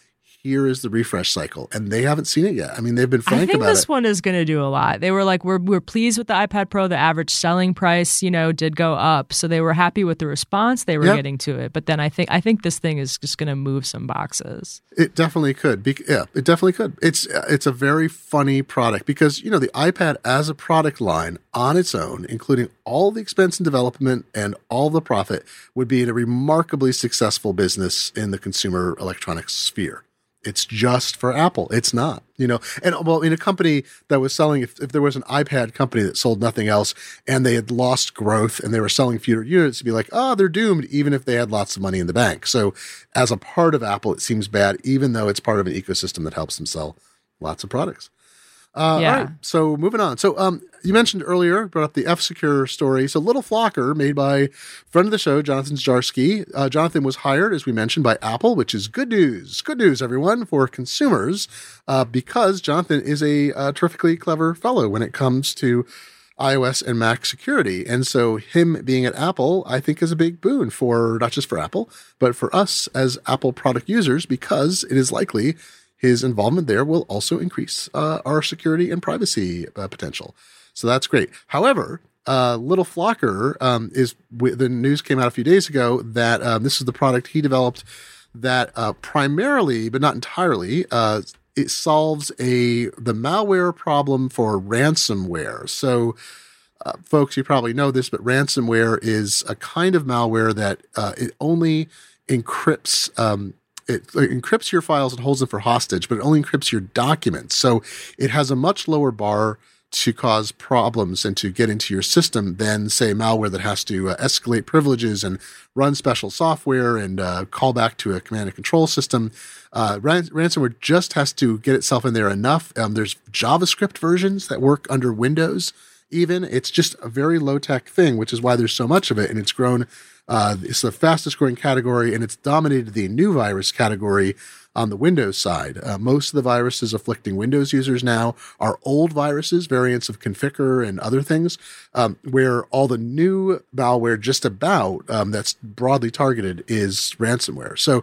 Speaker 1: here is the refresh cycle, and they haven't seen it yet. I mean, they've been frank
Speaker 2: I
Speaker 1: frank
Speaker 2: think
Speaker 1: about
Speaker 2: this
Speaker 1: it.
Speaker 2: one is going to do a lot. They were like, we're we're pleased with the iPad Pro. The average selling price, you know, did go up, so they were happy with the response they were
Speaker 1: Yep.
Speaker 2: getting to it. But then I think I think this thing is just going to move some boxes.
Speaker 1: It definitely could. Be, yeah, it definitely could. It's it's a very funny product because you know the iPad as a product line on its own, including all the expense and development and all the profit, would be in a remarkably successful business in the consumer electronics sphere. It's just for Apple. It's not, you know. And well, in a company that was selling, if, if there was an iPad company that sold nothing else and they had lost growth and they were selling fewer units, to be like, oh, they're doomed, even if they had lots of money in the bank. So, as a part of Apple, it seems bad, even though it's part of an ecosystem that helps them sell lots of products. Uh,
Speaker 2: Yeah.
Speaker 1: All right. So moving on. So um, you mentioned earlier, brought up the F Secure story. So Little Flocker, made by friend of the show, Jonathan Zdziarski. Uh, Jonathan was hired, as we mentioned, by Apple, which is good news. Good news, everyone, for consumers, uh, because Jonathan is a uh, terrifically clever fellow when it comes to iOS and Mac security. And so him being at Apple, I think is a big boon for not just for Apple, but for us as Apple product users, because it is likely his involvement there will also increase uh, our security and privacy uh, potential. So that's great. However, uh, Little Flocker um, is w- the news came out a few days ago that um, this is the product he developed that uh, primarily, but not entirely, uh, it solves a the malware problem for ransomware. So, uh, folks, you probably know this, but ransomware is a kind of malware that it only encrypts. Um, it encrypts your files and holds them for hostage, but it only encrypts your documents. So it has a much lower bar to cause problems and to get into your system than, say, malware that has to uh, escalate privileges and run special software and uh, call back to a command and control system. Uh, ran- ransomware just has to get itself in there enough. Um, there's JavaScript versions that work under Windows. Even it's just a very low tech thing, which is why there's so much of it, and it's grown. Uh, it's the fastest growing category, and it's dominated the new virus category on the Windows side. Uh, most of the viruses afflicting Windows users now are old viruses, variants of Conficker and other things, um, where all the new malware just about um, that's broadly targeted is ransomware. So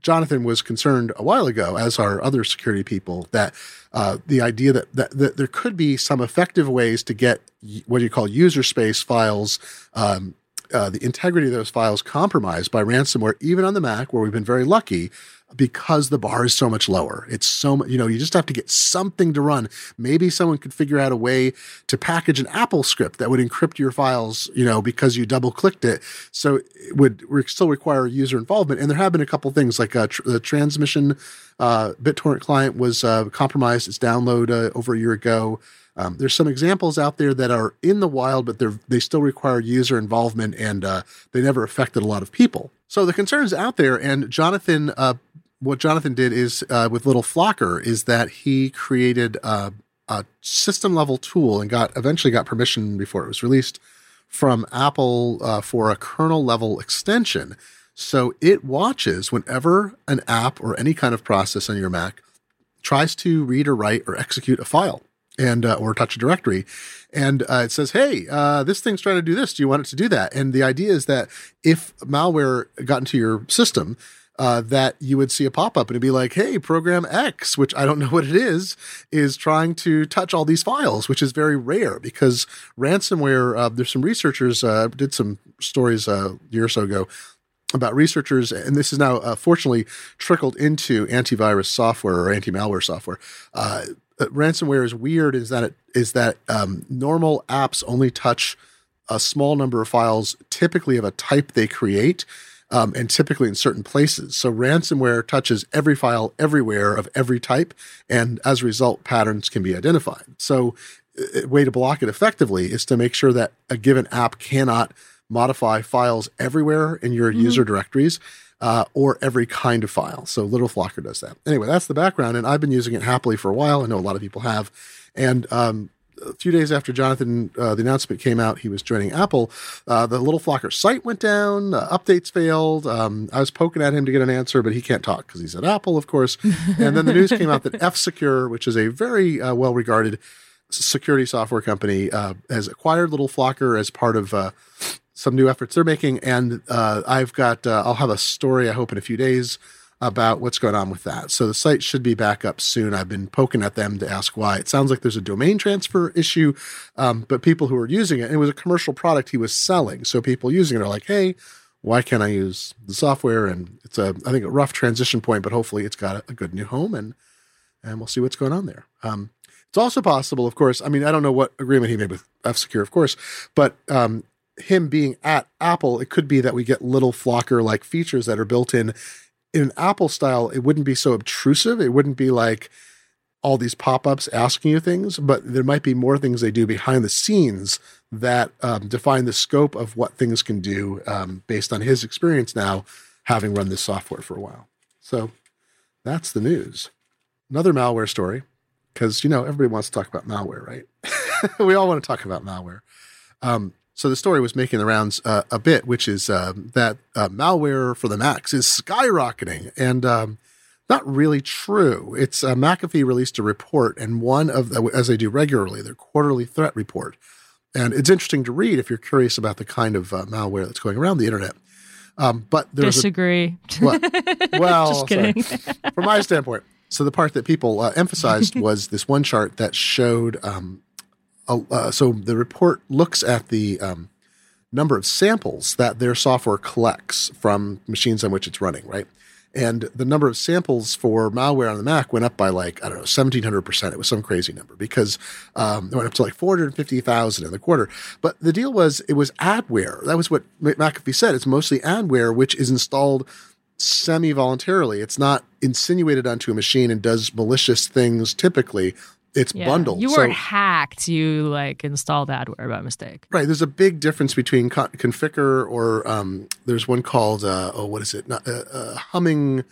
Speaker 1: Jonathan was concerned a while ago, as are other security people, that uh, the idea that, that that there could be some effective ways to get what you call user space files, um, uh, the integrity of those files compromised by ransomware, even on the Mac, where we've been very lucky because the bar is so much lower. It's so you know, you just have to get something to run. Maybe someone could figure out a way to package an AppleScript that would encrypt your files, you know, because you double clicked it. So it would still require user involvement. And there have been a couple things like uh, tr- the transmission uh, BitTorrent client was uh, compromised its download uh, over a year ago. Um, there's some examples out there that are in the wild, but they they still require user involvement, and uh, they never affected a lot of people. So the concerns out there, and Jonathan, uh, what Jonathan did is uh, with Little Flocker is that he created uh, a system level tool and got eventually got permission before it was released from Apple uh, for a kernel level extension. So it watches whenever an app or any kind of process on your Mac tries to read or write or execute a file and uh, or touch a directory. And uh, it says hey uh, this thing's trying to do this. Do you want it to do that? And the idea is that if malware got into your system uh, that you would see a pop-up and it'd be like hey program x which i don't know what it is is trying to touch all these files which is very rare because ransomware uh, there's some researchers uh, did some stories uh, a year or so ago about researchers, and this is now uh, fortunately trickled into antivirus software or anti-malware software. Uh, uh, ransomware is weird. Is that it is that um, normal apps only touch a small number of files, typically of a type they create, um, and typically in certain places. So ransomware touches every file everywhere of every type, and as a result, patterns can be identified. So a way to block it effectively is to make sure that a given app cannot modify files everywhere in your mm-hmm. user directories uh, or every kind of file. So Little Flocker does that. Anyway, that's the background, and I've been using it happily for a while. I know a lot of people have. And um, a few days after Jonathan, uh, the announcement came out, he was joining Apple. Uh, the Little Flocker site went down, uh, updates failed. Um, I was poking at him to get an answer, but he can't talk because he's at Apple, of course. and then the news came out that F Secure, which is a very uh, well regarded security software company, uh, has acquired Little Flocker as part of uh, some new efforts they're making. And I've got, I'll have a story, I hope, in a few days about what's going on with that. So the site should be back up soon. I've been poking at them to ask why. It sounds like there's a domain transfer issue, um, but people who are using it, it was a commercial product he was selling. So people using it are like, hey, why can't I use the software? And it's a, I think, a rough transition point, but hopefully it's got a, a good new home and and we'll see what's going on there. Um, it's also possible, of course. I mean, I don't know what agreement he made with F Secure, of course, but um, him being at Apple, it could be that we get little flocker like features that are built in in an Apple style, it wouldn't be so obtrusive. It wouldn't be like all these pop ups asking you things, but there might be more things they do behind the scenes that um, define the scope of what things can do um, based on his experience now, having run this software for a while. So that's the news. Another malware story, because, you know, everybody wants to talk about malware, right? we all want to talk about malware. Um, so the story was making the rounds uh, a bit, which is uh, that uh, malware for the Macs is skyrocketing, and um, not really true. It's uh, McAfee released a report, and one of the, as they do regularly, their quarterly threat report, and it's interesting to read if you're curious about the kind of uh, malware that's going around the internet. Um, but there's
Speaker 2: disagree.
Speaker 1: A, well, well just kidding. from my standpoint, so the part that people uh, emphasized was this one chart that showed um, uh, so the report looks at the um, number of samples that their software collects from machines on which it's running, right? And the number of samples for malware on the Mac went up by like, I don't know, 1700%. It was some crazy number because um, it went up to like 450,000 in the quarter. But the deal was it was adware. That was what McAfee said. It's mostly adware, which is installed semi voluntarily. It's not insinuated onto a machine and does malicious things typically it's yeah. bundled.
Speaker 2: You weren't hacked. You like installed adware by mistake.
Speaker 1: Right. There's a big difference between Conficker or um, there's one called uh, oh what is it? Not, uh, uh, humming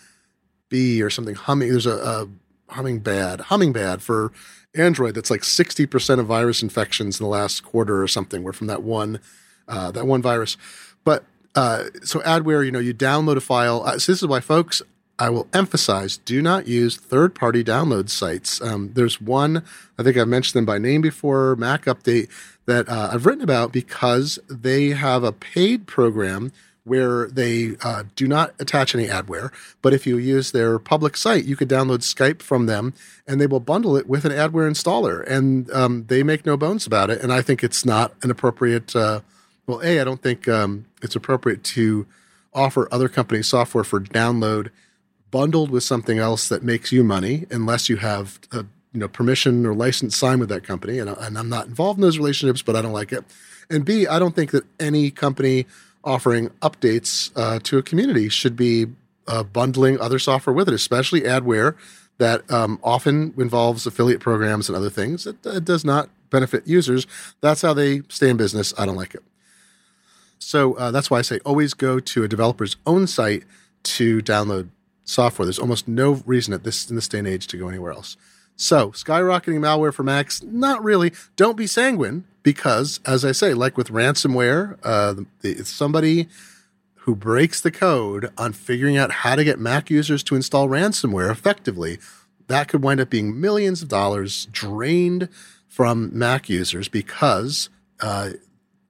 Speaker 1: bee or something. Humming. There's a, a HummingBad. Humming bad for Android. That's like 60% of virus infections in the last quarter or something were from that one uh, that one virus. But uh, so adware, you know, you download a file. Uh, so this is why, folks, I will emphasize do not use third party download sites. Um, there's one, I think I've mentioned them by name before, MacUpdate, that uh, I've written about because they have a paid program where they uh, do not attach any adware. But if you use their public site, you could download Skype from them and they will bundle it with an adware installer. And um, they make no bones about it. And I think it's not an appropriate, uh, well, A, I don't think um, it's appropriate to offer other companies software for download bundled with something else that makes you money unless you have a you know permission or license signed with that company. And, and i'm not involved in those relationships but i don't like it. And b i don't think that any company offering updates uh, to a community should be uh, bundling other software with it especially adware that um, often involves affiliate programs and other things it, it does not benefit users. That's how they stay in business. I don't like it. So uh, that's why i say always go to a developer's own site to download software. There's almost no reason at this in this day and age to go anywhere else. So, skyrocketing malware for Macs, not really. Don't be sanguine because, as I say, like with ransomware, uh, it's somebody who breaks the code on figuring out how to get Mac users to install ransomware effectively. That could wind up being millions of dollars drained from Mac users because uh,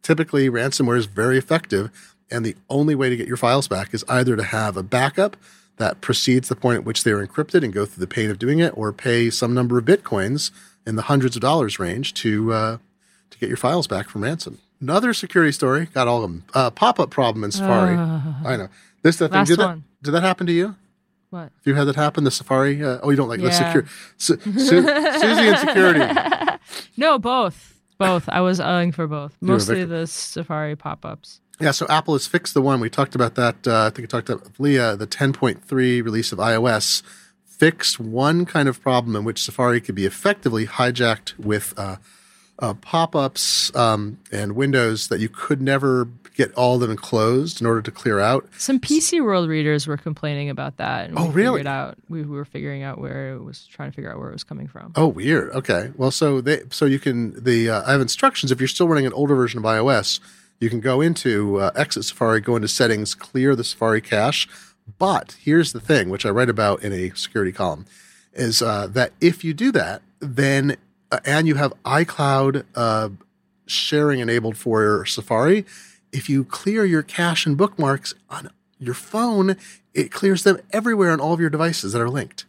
Speaker 1: typically ransomware is very effective. And the only way to get your files back is either to have a backup that precedes the point at which they are encrypted and go through the pain of doing it, or pay some number of bitcoins in the hundreds of dollars range to uh, to get your files back from ransom. Another security story got all of them. Uh, Pop up problem in Safari. Uh, I know this that thing. Did that, did that happen to you?
Speaker 2: What?
Speaker 1: Have you had that happen? The Safari? Uh, oh, you don't like yeah. the secure Su- Su- Susie and security.
Speaker 2: no, both. Both. I was eyeing for both. Mostly the Safari pop ups.
Speaker 1: Yeah, so Apple has fixed the one we talked about that. Uh, I think I talked about Leah, the 10.3 release of iOS fixed one kind of problem in which Safari could be effectively hijacked with uh, uh, pop-ups um, and windows that you could never get all of them closed in order to clear out.
Speaker 2: Some PC World readers were complaining about that. And
Speaker 1: oh,
Speaker 2: we
Speaker 1: really?
Speaker 2: Out we were figuring out where it was trying to figure out where it was coming from.
Speaker 1: Oh, weird. Okay. Well, so they so you can the uh, I have instructions if you're still running an older version of iOS, you can go into uh, exit Safari, go into settings, clear the Safari cache. But here's the thing, which I write about in a security column, is uh, that if you do that, then uh, and you have iCloud uh, sharing enabled for your Safari, if you clear your cache and bookmarks on your phone, it clears them everywhere on all of your devices that are linked.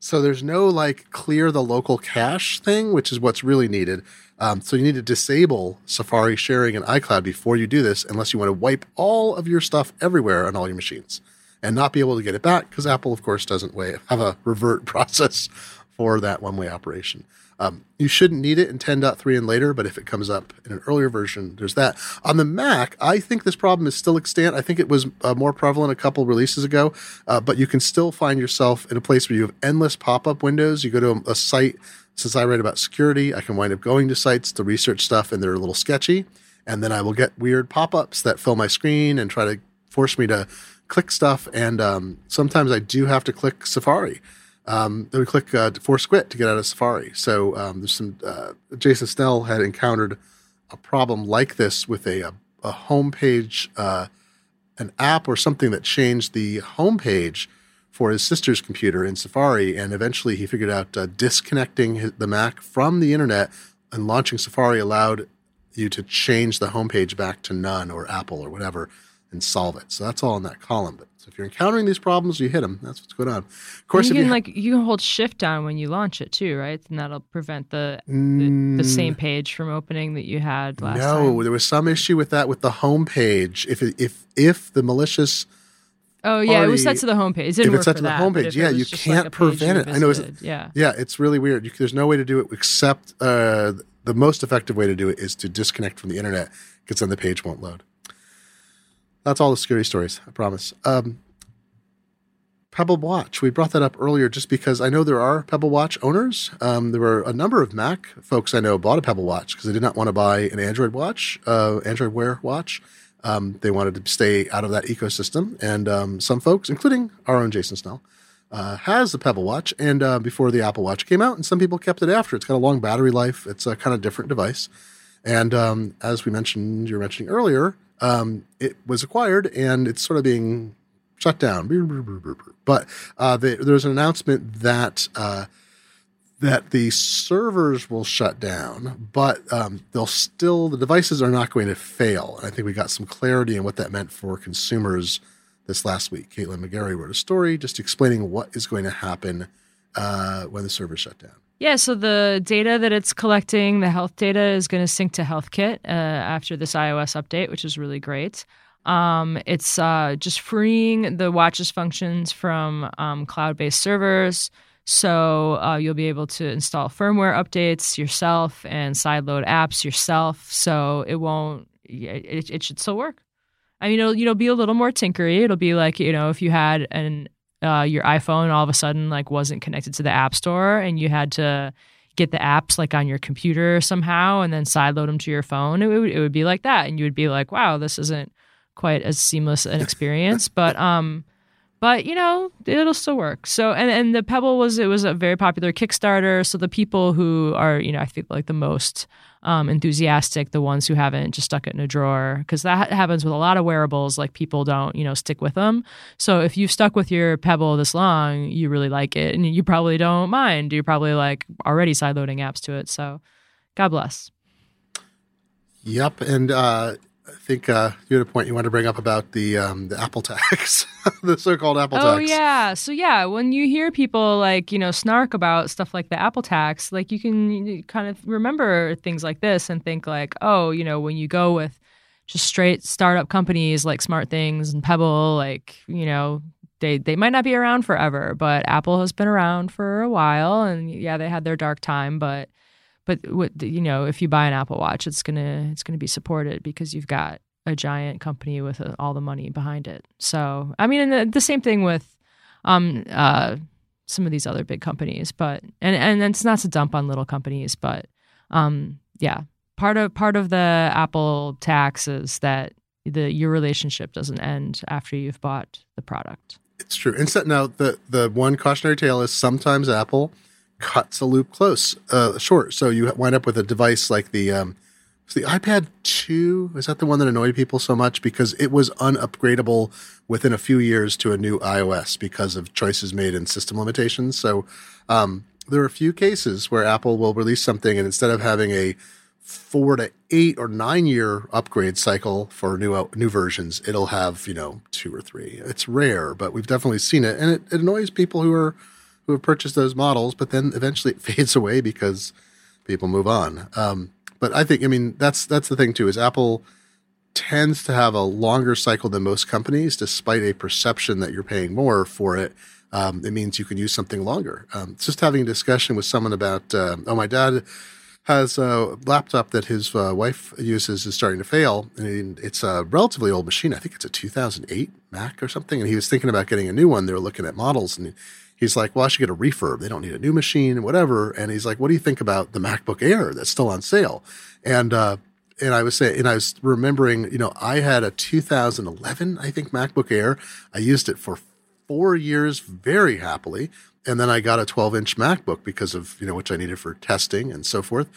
Speaker 1: So there's no like clear the local cache thing, which is what's really needed. Um, so you need to disable Safari sharing and iCloud before you do this, unless you want to wipe all of your stuff everywhere on all your machines and not be able to get it back because Apple, of course, doesn't have a revert process for that one way operation. Um, you shouldn't need it in 10.3 and later, but if it comes up in an earlier version, there's that. On the Mac, I think this problem is still extant. I think it was uh, more prevalent a couple releases ago, uh, but you can still find yourself in a place where you have endless pop up windows. You go to a, a site, since I write about security, I can wind up going to sites to research stuff, and they're a little sketchy. And then I will get weird pop ups that fill my screen and try to force me to click stuff. And um, sometimes I do have to click Safari um, then we click uh, force quit to get out of Safari. So um, there's some. Uh, Jason Snell had encountered a problem like this with a a, a homepage, uh, an app or something that changed the homepage for his sister's computer in Safari, and eventually he figured out uh, disconnecting his, the Mac from the internet and launching Safari allowed you to change the homepage back to none or Apple or whatever and solve it. So that's all in that column. But so if you're encountering these problems, you hit them. That's what's going on. Of course,
Speaker 2: you can
Speaker 1: you
Speaker 2: like you can hold Shift down when you launch it too, right? And that'll prevent the the, the same page from opening that you had last
Speaker 1: no,
Speaker 2: time.
Speaker 1: there was some issue with that with the home page. If it, if if the malicious
Speaker 2: Oh yeah, it was set to the homepage. It didn't
Speaker 1: if it's set to the
Speaker 2: that,
Speaker 1: homepage, yeah, you can't
Speaker 2: like a page you
Speaker 1: prevent it. I know it's-
Speaker 2: yeah.
Speaker 1: yeah, it's really weird. You, there's no way to do it except uh, the most effective way to do it is to disconnect from the internet because then the page won't load. That's all the scary stories. I promise. Um, Pebble Watch. We brought that up earlier just because I know there are Pebble Watch owners. Um, there were a number of Mac folks I know bought a Pebble Watch because they did not want to buy an Android watch, uh, Android Wear watch. Um, they wanted to stay out of that ecosystem. And um, some folks, including our own Jason Snell, uh, has the Pebble Watch. And uh, before the Apple Watch came out, and some people kept it after. It's got a long battery life. It's a kind of different device. And um, as we mentioned, you were mentioning earlier, um, it was acquired and it's sort of being shut down. But uh, the, there's an announcement that uh, that the servers will shut down, but um, they'll still the devices are not going to fail. And I think we got some clarity on what that meant for consumers this last week. Caitlin McGarry wrote a story just explaining what is going to happen uh, when the servers shut down.
Speaker 2: Yeah, so the data that it's collecting, the health data, is going to sync to HealthKit uh, after this iOS update, which is really great. Um, it's uh, just freeing the watches functions from um, cloud based servers. So uh, you'll be able to install firmware updates yourself and sideload apps yourself. So it won't, it, it should still work. I mean, it'll, it'll be a little more tinkery. It'll be like, you know, if you had an uh, your iPhone all of a sudden like wasn't connected to the App Store and you had to get the apps like on your computer somehow and then sideload them to your phone, it would it would be like that, and you would be like, wow, this isn't quite as seamless an experience, but um. But you know it'll still work. So and and the Pebble was it was a very popular Kickstarter. So the people who are you know I think like the most um, enthusiastic, the ones who haven't just stuck it in a drawer, because that happens with a lot of wearables. Like people don't, you know, stick with them. So if you've stuck with your Pebble this long, you really like it, and you probably don't mind. You're probably like already sideloading apps to it. So, God bless.
Speaker 1: Yep, and uh, think uh, you had a point you wanted to bring up about the um, the Apple tax, the so-called Apple
Speaker 2: Oh
Speaker 1: tax.
Speaker 2: yeah. So yeah, when you hear people like, you know, snark about stuff like the Apple tax, like you can kind of remember things like this and think like, oh, you know, when you go with just straight startup companies like SmartThings and Pebble, like, you know, they they might not be around forever, but Apple has been around for a while and yeah, they had their dark time, but but what you know, if you buy an Apple Watch, it's to it's to be supported because you've got a giant company with uh, all the money behind it. So, I mean, the, the same thing with um, uh, some of these other big companies, but and and it's not to dump on little companies, but um, yeah, part of part of the Apple tax is that the your relationship doesn't end after you've bought the product.
Speaker 1: It's true. And so, now the the one cautionary tale is sometimes Apple cuts a loop close uh, short, so you wind up with a device like the um, the iPad 2 is that the one that annoyed people so much because it was unupgradable within a few years to a new iOS because of choices made and system limitations. So um, there are a few cases where Apple will release something and instead of having a four to eight or nine year upgrade cycle for new uh, new versions, it'll have you know two or three. It's rare, but we've definitely seen it, and it, it annoys people who are who have purchased those models. But then eventually it fades away because people move on. Um, but I think I mean that's that's the thing too is Apple tends to have a longer cycle than most companies, despite a perception that you're paying more for it. Um, it means you can use something longer. Um, just having a discussion with someone about, uh, oh, my dad has a laptop that his uh, wife uses is starting to fail. And it's a relatively old machine. I think it's a 2008 Mac or something. And he was thinking about getting a new one. They were looking at models and he's like, well, I should get a refurb. They don't need a new machine, whatever. And he's like, what do you think about the MacBook Air that's still on sale? And, uh, and I was saying, and I was remembering, you know, I had a 2011, I think, MacBook Air. I used it for four years very happily and then I got a 12 inch MacBook because of you know which I needed for testing and so forth,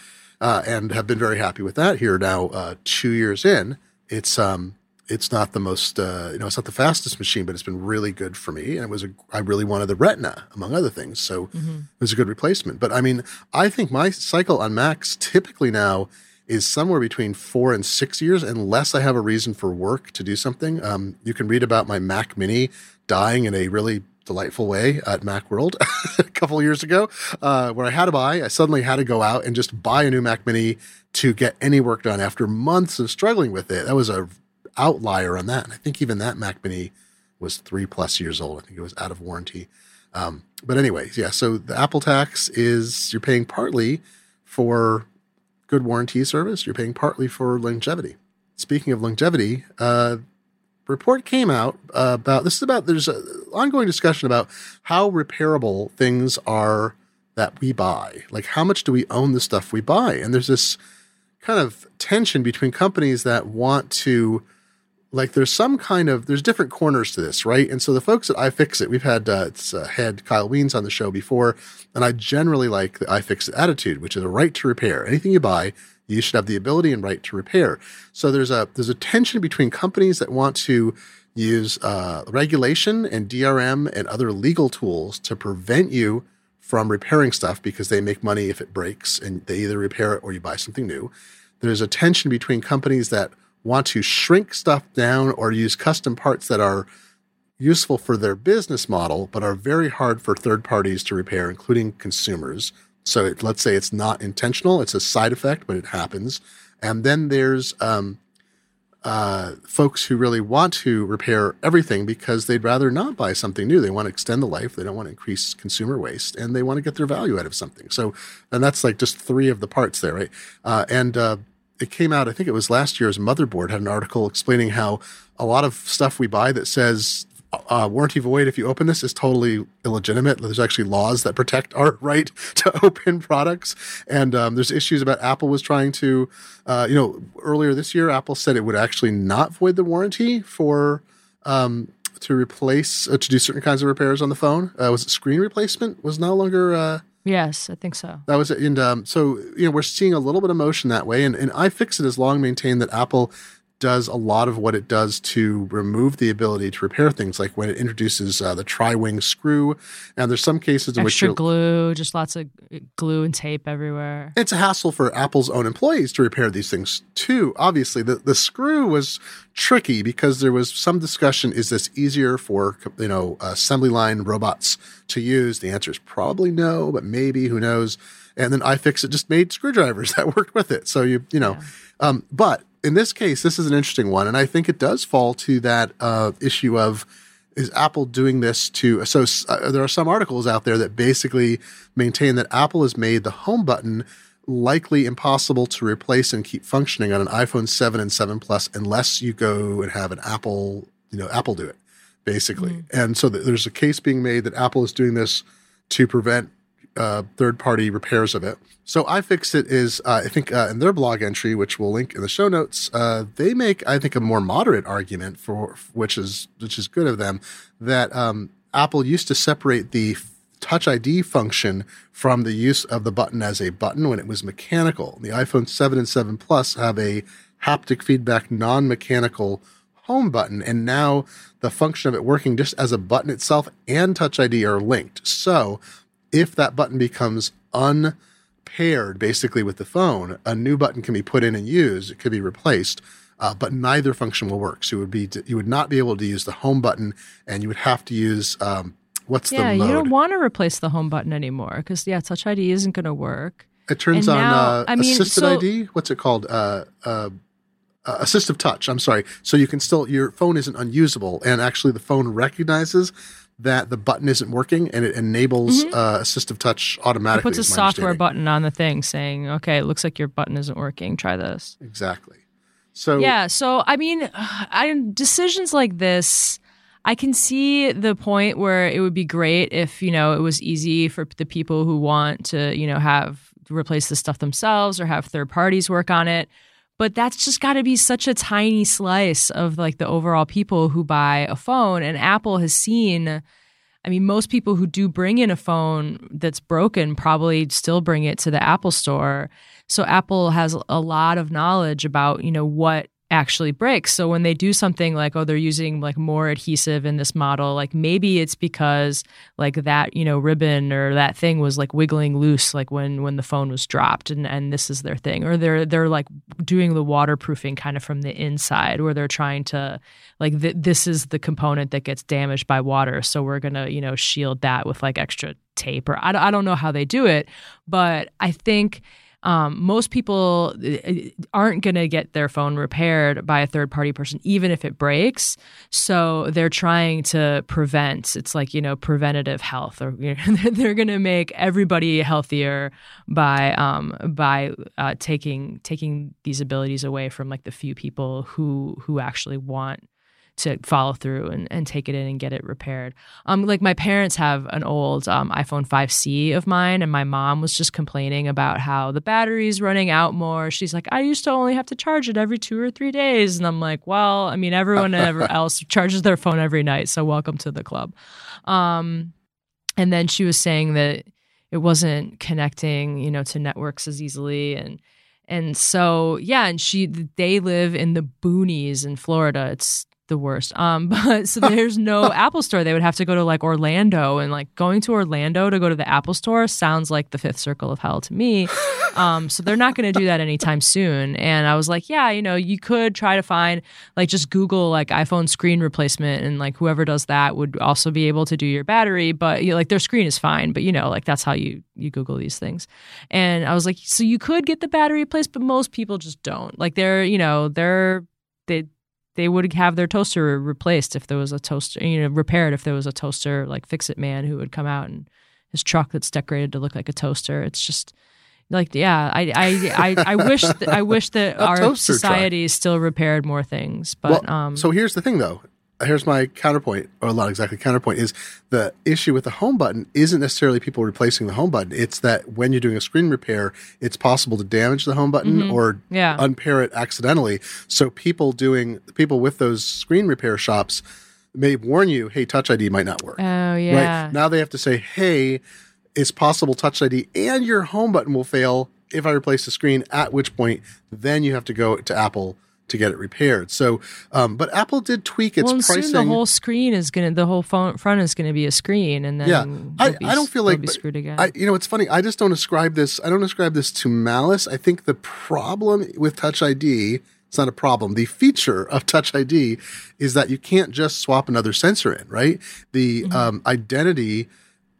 Speaker 1: uh, and have been very happy with that. Here now, uh, two years in, it's um it's not the most uh, you know it's not the fastest machine, but it's been really good for me, and it was a I really wanted the Retina among other things, so mm-hmm. it was a good replacement. But I mean, I think my cycle on Macs typically now is somewhere between four and six years, unless I have a reason for work to do something. Um, you can read about my Mac Mini dying in a really delightful way at Macworld a couple years ago, uh, where I had to buy. I suddenly had to go out and just buy a new Mac Mini to get any work done after months of struggling with it. That was a outlier on that. And I think even that Mac Mini was three plus years old. I think it was out of warranty. Um, but anyways, yeah. So the Apple tax is you're paying partly for good warranty service. You're paying partly for longevity. Speaking of longevity, uh, report came out about this is about there's an ongoing discussion about how repairable things are that we buy. Like how much do we own the stuff we buy? And there's this kind of tension between companies that want to like there's some kind of there's different corners to this, right? And so the folks at iFixit, we've had uh, it's uh, head Kyle Wiens on the show before, and I generally like the iFixit attitude, which is a right to repair. Anything you buy, you should have the ability and right to repair. So there's a there's a tension between companies that want to use uh, regulation and DRM and other legal tools to prevent you from repairing stuff because they make money if it breaks and they either repair it or you buy something new. There's a tension between companies that want to shrink stuff down or use custom parts that are useful for their business model but are very hard for third parties to repair, including consumers. So it, let's say it's not intentional; it's a side effect, but it happens. And then there's um, uh, folks who really want to repair everything because they'd rather not buy something new. They want to extend the life. They don't want to increase consumer waste, and they want to get their value out of something. So, and that's like just three of the parts there, right? Uh, and uh, it came out. I think it was last year's Motherboard had an article explaining how a lot of stuff we buy that says uh, warranty void if you open this is totally illegitimate. There's actually laws that protect our right to open products, and um, there's issues about Apple was trying to, uh, you know, earlier this year Apple said it would actually not void the warranty for um, to replace uh, to do certain kinds of repairs on the phone. Uh, was it screen replacement was no longer.
Speaker 2: Yes, I think so.
Speaker 1: That was it. And um, so, you know, we're seeing a little bit of motion that way. And, and iFixit has long maintained that Apple does a lot of what it does to remove the ability to repair things, like when it introduces uh, the tri-wing screw. And there's some cases in
Speaker 2: Extra
Speaker 1: which
Speaker 2: glue, just lots of glue and tape everywhere.
Speaker 1: It's a hassle for Apple's own employees to repair these things too. Obviously, the the screw was tricky because there was some discussion: is this easier for you know assembly line robots to use? The answer is probably no, but maybe who knows. And then iFixit just made screwdrivers that worked with it. So you you know, yeah. um, but in this case, this is an interesting one, and I think it does fall to that uh, issue of is Apple doing this to? So uh, there are some articles out there that basically maintain that Apple has made the home button likely impossible to replace and keep functioning on an iPhone 7 and 7 Plus unless you go and have an Apple, you know, Apple do it, basically. Mm-hmm. And so th- there's a case being made that Apple is doing this to prevent uh, third party repairs of it. So iFixit is, uh, I think, uh, in their blog entry, which we'll link in the show notes, uh, they make, I think, a more moderate argument for which is which is good of them that um, Apple used to separate the Touch ID function from the use of the button as a button when it was mechanical. The iPhone 7 and 7 Plus have a haptic feedback non mechanical home button, and now the function of it working just as a button itself and Touch ID are linked. So if that button becomes unpaired basically with the phone, a new button can be put in and used. It could be replaced. Uh, but neither function will work. So you would be you would not be able to use the home button, and you would have to use um, What's
Speaker 2: yeah,
Speaker 1: the yeah.
Speaker 2: you don't want to replace the home button anymore because yeah, Touch ID isn't going to work.
Speaker 1: It turns and on now, uh, I mean, assisted so, ID. What's it called? Uh, uh, uh, assistive touch. I'm sorry. So you can still your phone isn't unusable, and actually the phone recognizes that the button isn't working, and it enables mm-hmm. uh, assistive touch automatically.
Speaker 2: It puts a software button on the thing saying, "Okay, it looks like your button isn't working. Try this."
Speaker 1: Exactly. So
Speaker 2: yeah. So I mean, I decisions like this I can see the point where it would be great if, you know, it was easy for the people who want to, you know, have replace the stuff themselves or have third parties work on it. But that's just got to be such a tiny slice of like the overall people who buy a phone. And Apple has seen, I mean, most people who do bring in a phone that's broken probably still bring it to the Apple store. So Apple has a lot of knowledge about, you know, what actually breaks. So when they do something like, oh, they're using like more adhesive in this model, like maybe it's because like that, you know, ribbon or that thing was like wiggling loose like when when the phone was dropped and and this is their thing. Or they're they're like doing the waterproofing kind of from the inside where they're trying to like th- this is the component that gets damaged by water, so we're to, you know, shield that with like extra tape or I, I don't know how they do it, but I think um, most people uh, aren't going to get their phone repaired by a third party person, even if it breaks. So they're trying to prevent. It's like you know preventative health, or you know, they're going to make everybody healthier by um, by uh, taking taking these abilities away from like the few people who who actually want to follow through and, and take it in and get it repaired. Um, like my parents have an old um, iPhone 5C of mine, and my mom was just complaining about how the battery's running out more. She's like, I used to only have to charge it every two or three days, and I'm like, well, I mean, everyone else charges their phone every night, so welcome to the club. Um, and then she was saying that it wasn't connecting, you know, to networks as easily and and so yeah and she they live in the boonies in florida it's the worst. Um, but so there's no Apple store. They would have to go to like Orlando, and like going to Orlando to go to the Apple store sounds like the fifth circle of hell to me. Um, so they're not going to do that anytime soon. And I was like, yeah, you know, you could try to find like just Google like iPhone screen replacement, and like whoever does that would also be able to do your battery. But you know, like their screen is fine, but you know, like that's how you you Google these things. And I was like, so you could get the battery replaced, but most people just don't. Like they're you know they're they they would have their toaster replaced if there was a toaster, you know, repaired if there was a toaster like Fix It Man who would come out and his truck that's decorated to look like a toaster. It's just like yeah, I I I, I wish th- I wish that our society truck. still repaired more things. But
Speaker 1: well,
Speaker 2: um,
Speaker 1: so here's the thing though here's my counterpoint, or not exactly counterpoint, is the issue with the home button isn't necessarily people replacing the home button. It's that when you're doing a screen repair, it's possible to damage the home button mm-hmm. or yeah. unpair it accidentally. So people doing people with those screen repair shops may warn you, hey, Touch ID might not work.
Speaker 2: Oh yeah.
Speaker 1: Right? Now they have to say, hey, it's possible Touch ID and your home button will fail if I replace the screen. At which point, then you have to go to Apple to get it repaired. So, um, but Apple did tweak its
Speaker 2: well,
Speaker 1: pricing.
Speaker 2: Soon the whole screen is gonna, the whole phone, front is gonna be a screen, and then
Speaker 1: yeah, I,
Speaker 2: be,
Speaker 1: I don't feel like
Speaker 2: be screwed again.
Speaker 1: I, you know, it's funny. I just don't ascribe this. I don't ascribe this to malice. I think the problem with Touch ID. It's not a problem. The feature of Touch ID is that you can't just swap another sensor in, right? The mm-hmm. um, identity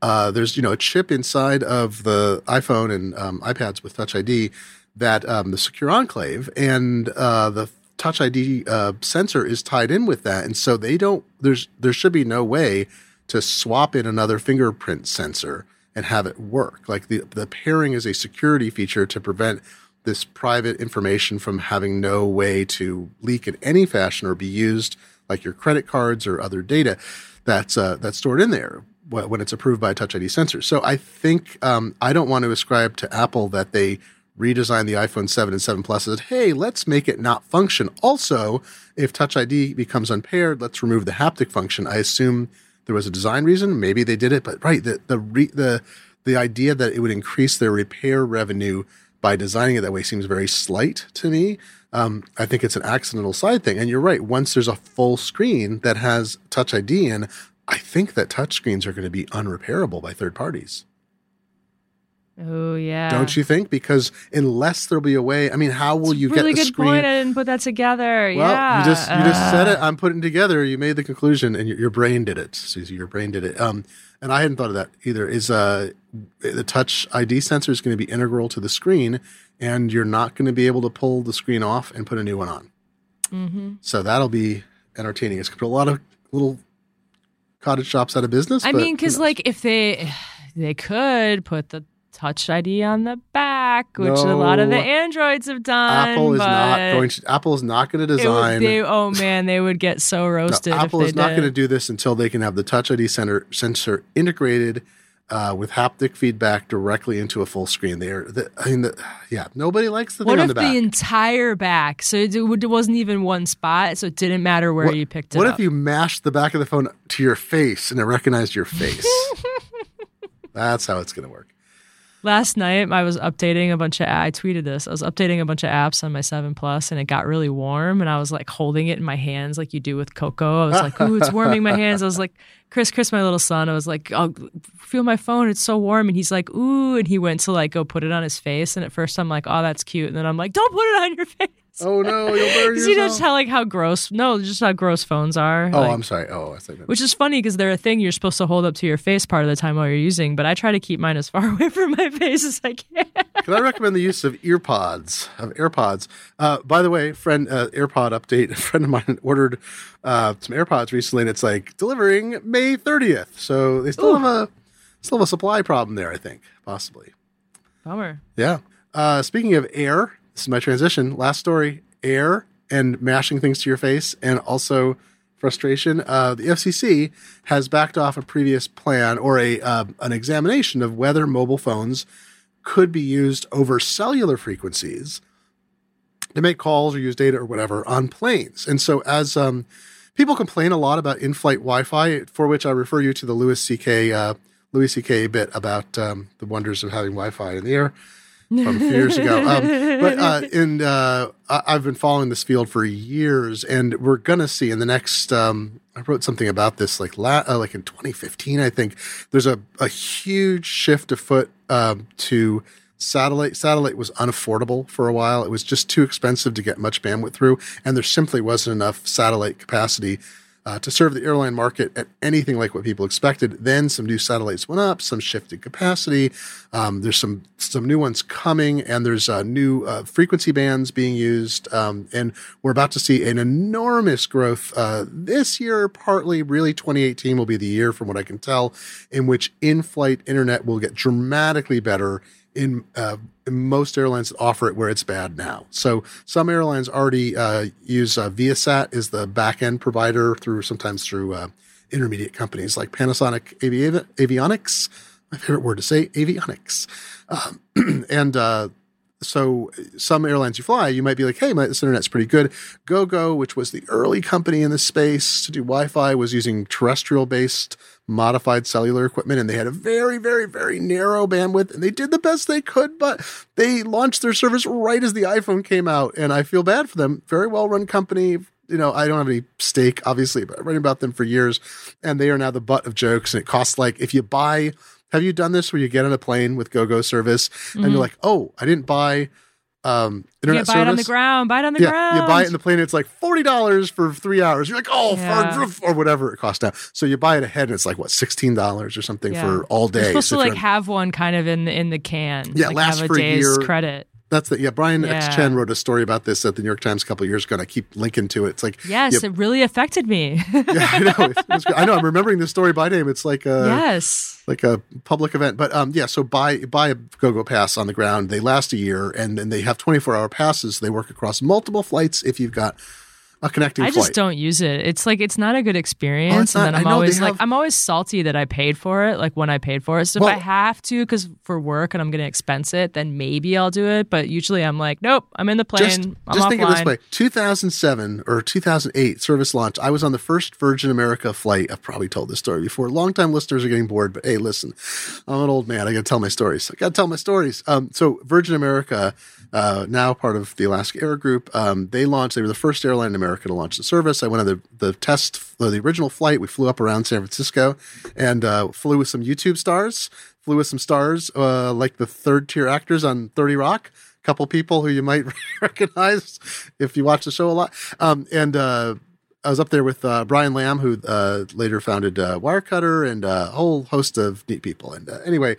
Speaker 1: uh, there's you know a chip inside of the iPhone and um, iPads with Touch ID that um, the Secure Enclave and uh, the Touch ID uh, sensor is tied in with that, and so they don't. There's there should be no way to swap in another fingerprint sensor and have it work. Like the the pairing is a security feature to prevent this private information from having no way to leak in any fashion or be used like your credit cards or other data that's uh, that's stored in there when it's approved by a Touch ID sensor. So I think um, I don't want to ascribe to Apple that they redesigned the iPhone 7 and 7 Plus and said, hey, let's make it not function. Also, if Touch ID becomes unpaired, let's remove the haptic function. I assume there was a design reason. Maybe they did it, but right, the the re, the the idea that it would increase their repair revenue by designing it that way seems very slight to me. Um, I think it's an accidental side thing. And you're right. Once there's a full screen that has Touch ID in, I think that touch screens are going to be unrepairable by third parties.
Speaker 2: Oh yeah.
Speaker 1: Don't you think? Because unless there'll be a way, I mean, how will you
Speaker 2: really
Speaker 1: get the screen?
Speaker 2: Really good point. I didn't put that together.
Speaker 1: Well,
Speaker 2: yeah.
Speaker 1: you just you just said it.
Speaker 2: Uh,
Speaker 1: I'm putting together. You made the conclusion, and your, your brain did it, Susie. Your brain did it. Um, and I hadn't thought of that either. Is uh, the Touch ID sensor is going to be integral to the screen, and you're not going to be able to pull the screen off and put a new one on.
Speaker 2: Mm-hmm.
Speaker 1: So that'll be entertaining. It's going to put a lot of little cottage shops out of business.
Speaker 2: I mean, because like if they they could put the Touch ID on the back, which a lot of the androids have done.
Speaker 1: Apple is not going to. Apple is not going to
Speaker 2: it would-
Speaker 1: design.
Speaker 2: they- oh man, they would get so
Speaker 1: No,
Speaker 2: roasted.
Speaker 1: Apple
Speaker 2: if
Speaker 1: is not going to do this until they can have the Touch ID center, sensor integrated uh, with haptic feedback directly into a full screen. There, the, I mean, the, yeah, nobody likes the
Speaker 2: What
Speaker 1: thing on
Speaker 2: if
Speaker 1: the
Speaker 2: the, entire back? So it, it wasn't even one spot, so it didn't matter where
Speaker 1: what
Speaker 2: you picked it
Speaker 1: what
Speaker 2: up.
Speaker 1: if you mashed the back of the phone to your face and it recognized your face? That's how it's going to work.
Speaker 2: Last night, I was updating a bunch of. I tweeted this. I was updating a bunch of apps on my Seven Plus, and it got really warm. And I was like holding it in my hands, like you do with cocoa. I was like, "Ooh, it's warming my hands." I was like, "Chris, Chris, my little son." I was like, "Oh, feel my phone. It's so warm." And he's like, "Ooh," and he went to like go put it on his face. And at first, I'm like, "Oh, that's cute." And then I'm like, "Don't put it on your face."
Speaker 1: Oh no, you'll burn
Speaker 2: Because you know
Speaker 1: yourself.
Speaker 2: just how like how gross. No, just how gross phones are.
Speaker 1: oh,
Speaker 2: like-
Speaker 1: I'm sorry. Oh, I think
Speaker 2: which is funny because they're a thing you're supposed to hold up to your face part of the time while you're using, but I try to keep mine as far away from my face as I can.
Speaker 1: Can I recommend the use of earpods, of AirPods? Uh, by the way, friend, uh, AirPod update. A friend of mine ordered uh, some AirPods recently, and it's like delivering May 30th. So they still
Speaker 2: Ooh.
Speaker 1: have a still have a supply problem there. I think possibly.
Speaker 2: Bummer.
Speaker 1: Yeah. Uh, speaking of air, this is my transition. Last story: air and mashing things to your face, and also frustration. Uh, the FCC has backed off a previous plan or a uh, an examination of whether mobile phones could be used over cellular frequencies to make calls or use data or whatever on planes. And so, as um, people complain a lot about in-flight Wi-Fi, for which I refer you to the Louis C.K. Uh, Louis C.K. bit about um, the wonders of having Wi-Fi in the air from a few years ago. Um, but uh, in uh, I- I've been following this field for years, and we're gonna see in the next. Um, I wrote something about this like la- uh, like in 2015, I think. There's a a huge shift afoot um, to satellite. Satellite was unaffordable for a while. It was just too expensive to get much bandwidth through, and there simply wasn't enough satellite capacity uh, to serve the airline market at anything like what people expected. Then some new satellites went up, some shifted capacity. Um, there's some some new ones coming, and there's uh, new uh, frequency bands being used, um, and we're about to see an enormous growth uh, this year. Partly, really, 2018 will be the year, from what I can tell, in which in-flight internet will get dramatically better in, uh, in most airlines offer it where it's bad now. So some airlines already uh, use uh, Viasat is the back end provider through sometimes through uh, intermediate companies like Panasonic Avi- Avionics. My favorite word to say, avionics. Um, and uh, so some airlines you fly, you might be like, hey, my, this internet's pretty good. GoGo, which was the early company in this space to do Wi-Fi, was using terrestrial-based modified cellular equipment, and they had a very, very, very narrow bandwidth, and they did the best they could, but they launched their service right as the iPhone came out, and I feel bad for them. Very well-run company. You know, I don't have any stake, obviously, but I've written about them for years, and they are now the butt of jokes, and it costs like if you buy have you done this where you get on a plane with GoGo service and you're mm-hmm. like, oh, I didn't buy um,
Speaker 2: You
Speaker 1: internet
Speaker 2: buy
Speaker 1: service?
Speaker 2: it on the ground. Buy it on the
Speaker 1: yeah,
Speaker 2: ground.
Speaker 1: you buy it in the plane. It's like forty dollars for three hours. You're like, oh,
Speaker 2: Yeah.
Speaker 1: for, or whatever it costs now. So you buy it ahead, and it's like what sixteen dollars or something
Speaker 2: Yeah.
Speaker 1: for all day.
Speaker 2: You're supposed
Speaker 1: So
Speaker 2: to like have one kind of in the in the can.
Speaker 1: Yeah,
Speaker 2: like
Speaker 1: lasts
Speaker 2: have a
Speaker 1: for a
Speaker 2: day's
Speaker 1: year.
Speaker 2: credit.
Speaker 1: That's the yeah. Brian
Speaker 2: Yeah.
Speaker 1: X Chen wrote a story about this at the New York Times a couple of years ago, and I keep linking to it. It's like
Speaker 2: Yes,
Speaker 1: yeah,
Speaker 2: it really affected me.
Speaker 1: yeah, I know. It was. I know. I'm remembering this story by name. It's like a
Speaker 2: yes.
Speaker 1: like a public event. But um, yeah. So buy buy a GoGo pass on the ground. They last a year, and then they have 24 hour passes. They work across multiple flights. If you've got a connecting
Speaker 2: I
Speaker 1: flight.
Speaker 2: just don't use it. It's like it's not a good experience,
Speaker 1: Oh, not-
Speaker 2: and then I'm always like I'm always salty that I paid for it. Like when I paid for it, so
Speaker 1: Well-
Speaker 2: if I have to, because for work and I'm going to expense it, then maybe I'll do it. But usually I'm like, nope, I'm in the plane.
Speaker 1: just, just think of it this way 2007 or 2008 service launch i was on the first virgin america flight i've probably told this story before longtime listeners are getting bored but hey listen i'm an old man i gotta tell my stories i gotta tell my stories um, so virgin america uh, now part of the alaska air group um, they launched they were the first airline in america to launch the service i went on the, the test the original flight we flew up around san francisco and uh, flew with some youtube stars flew with some stars uh, like the third tier actors on 30 rock a couple people who you might recognize if you watch the show a lot. Um, and uh, I was up there with uh, Brian Lam, who uh, later founded uh, Wirecutter, and a whole host of neat people. And uh, anyway,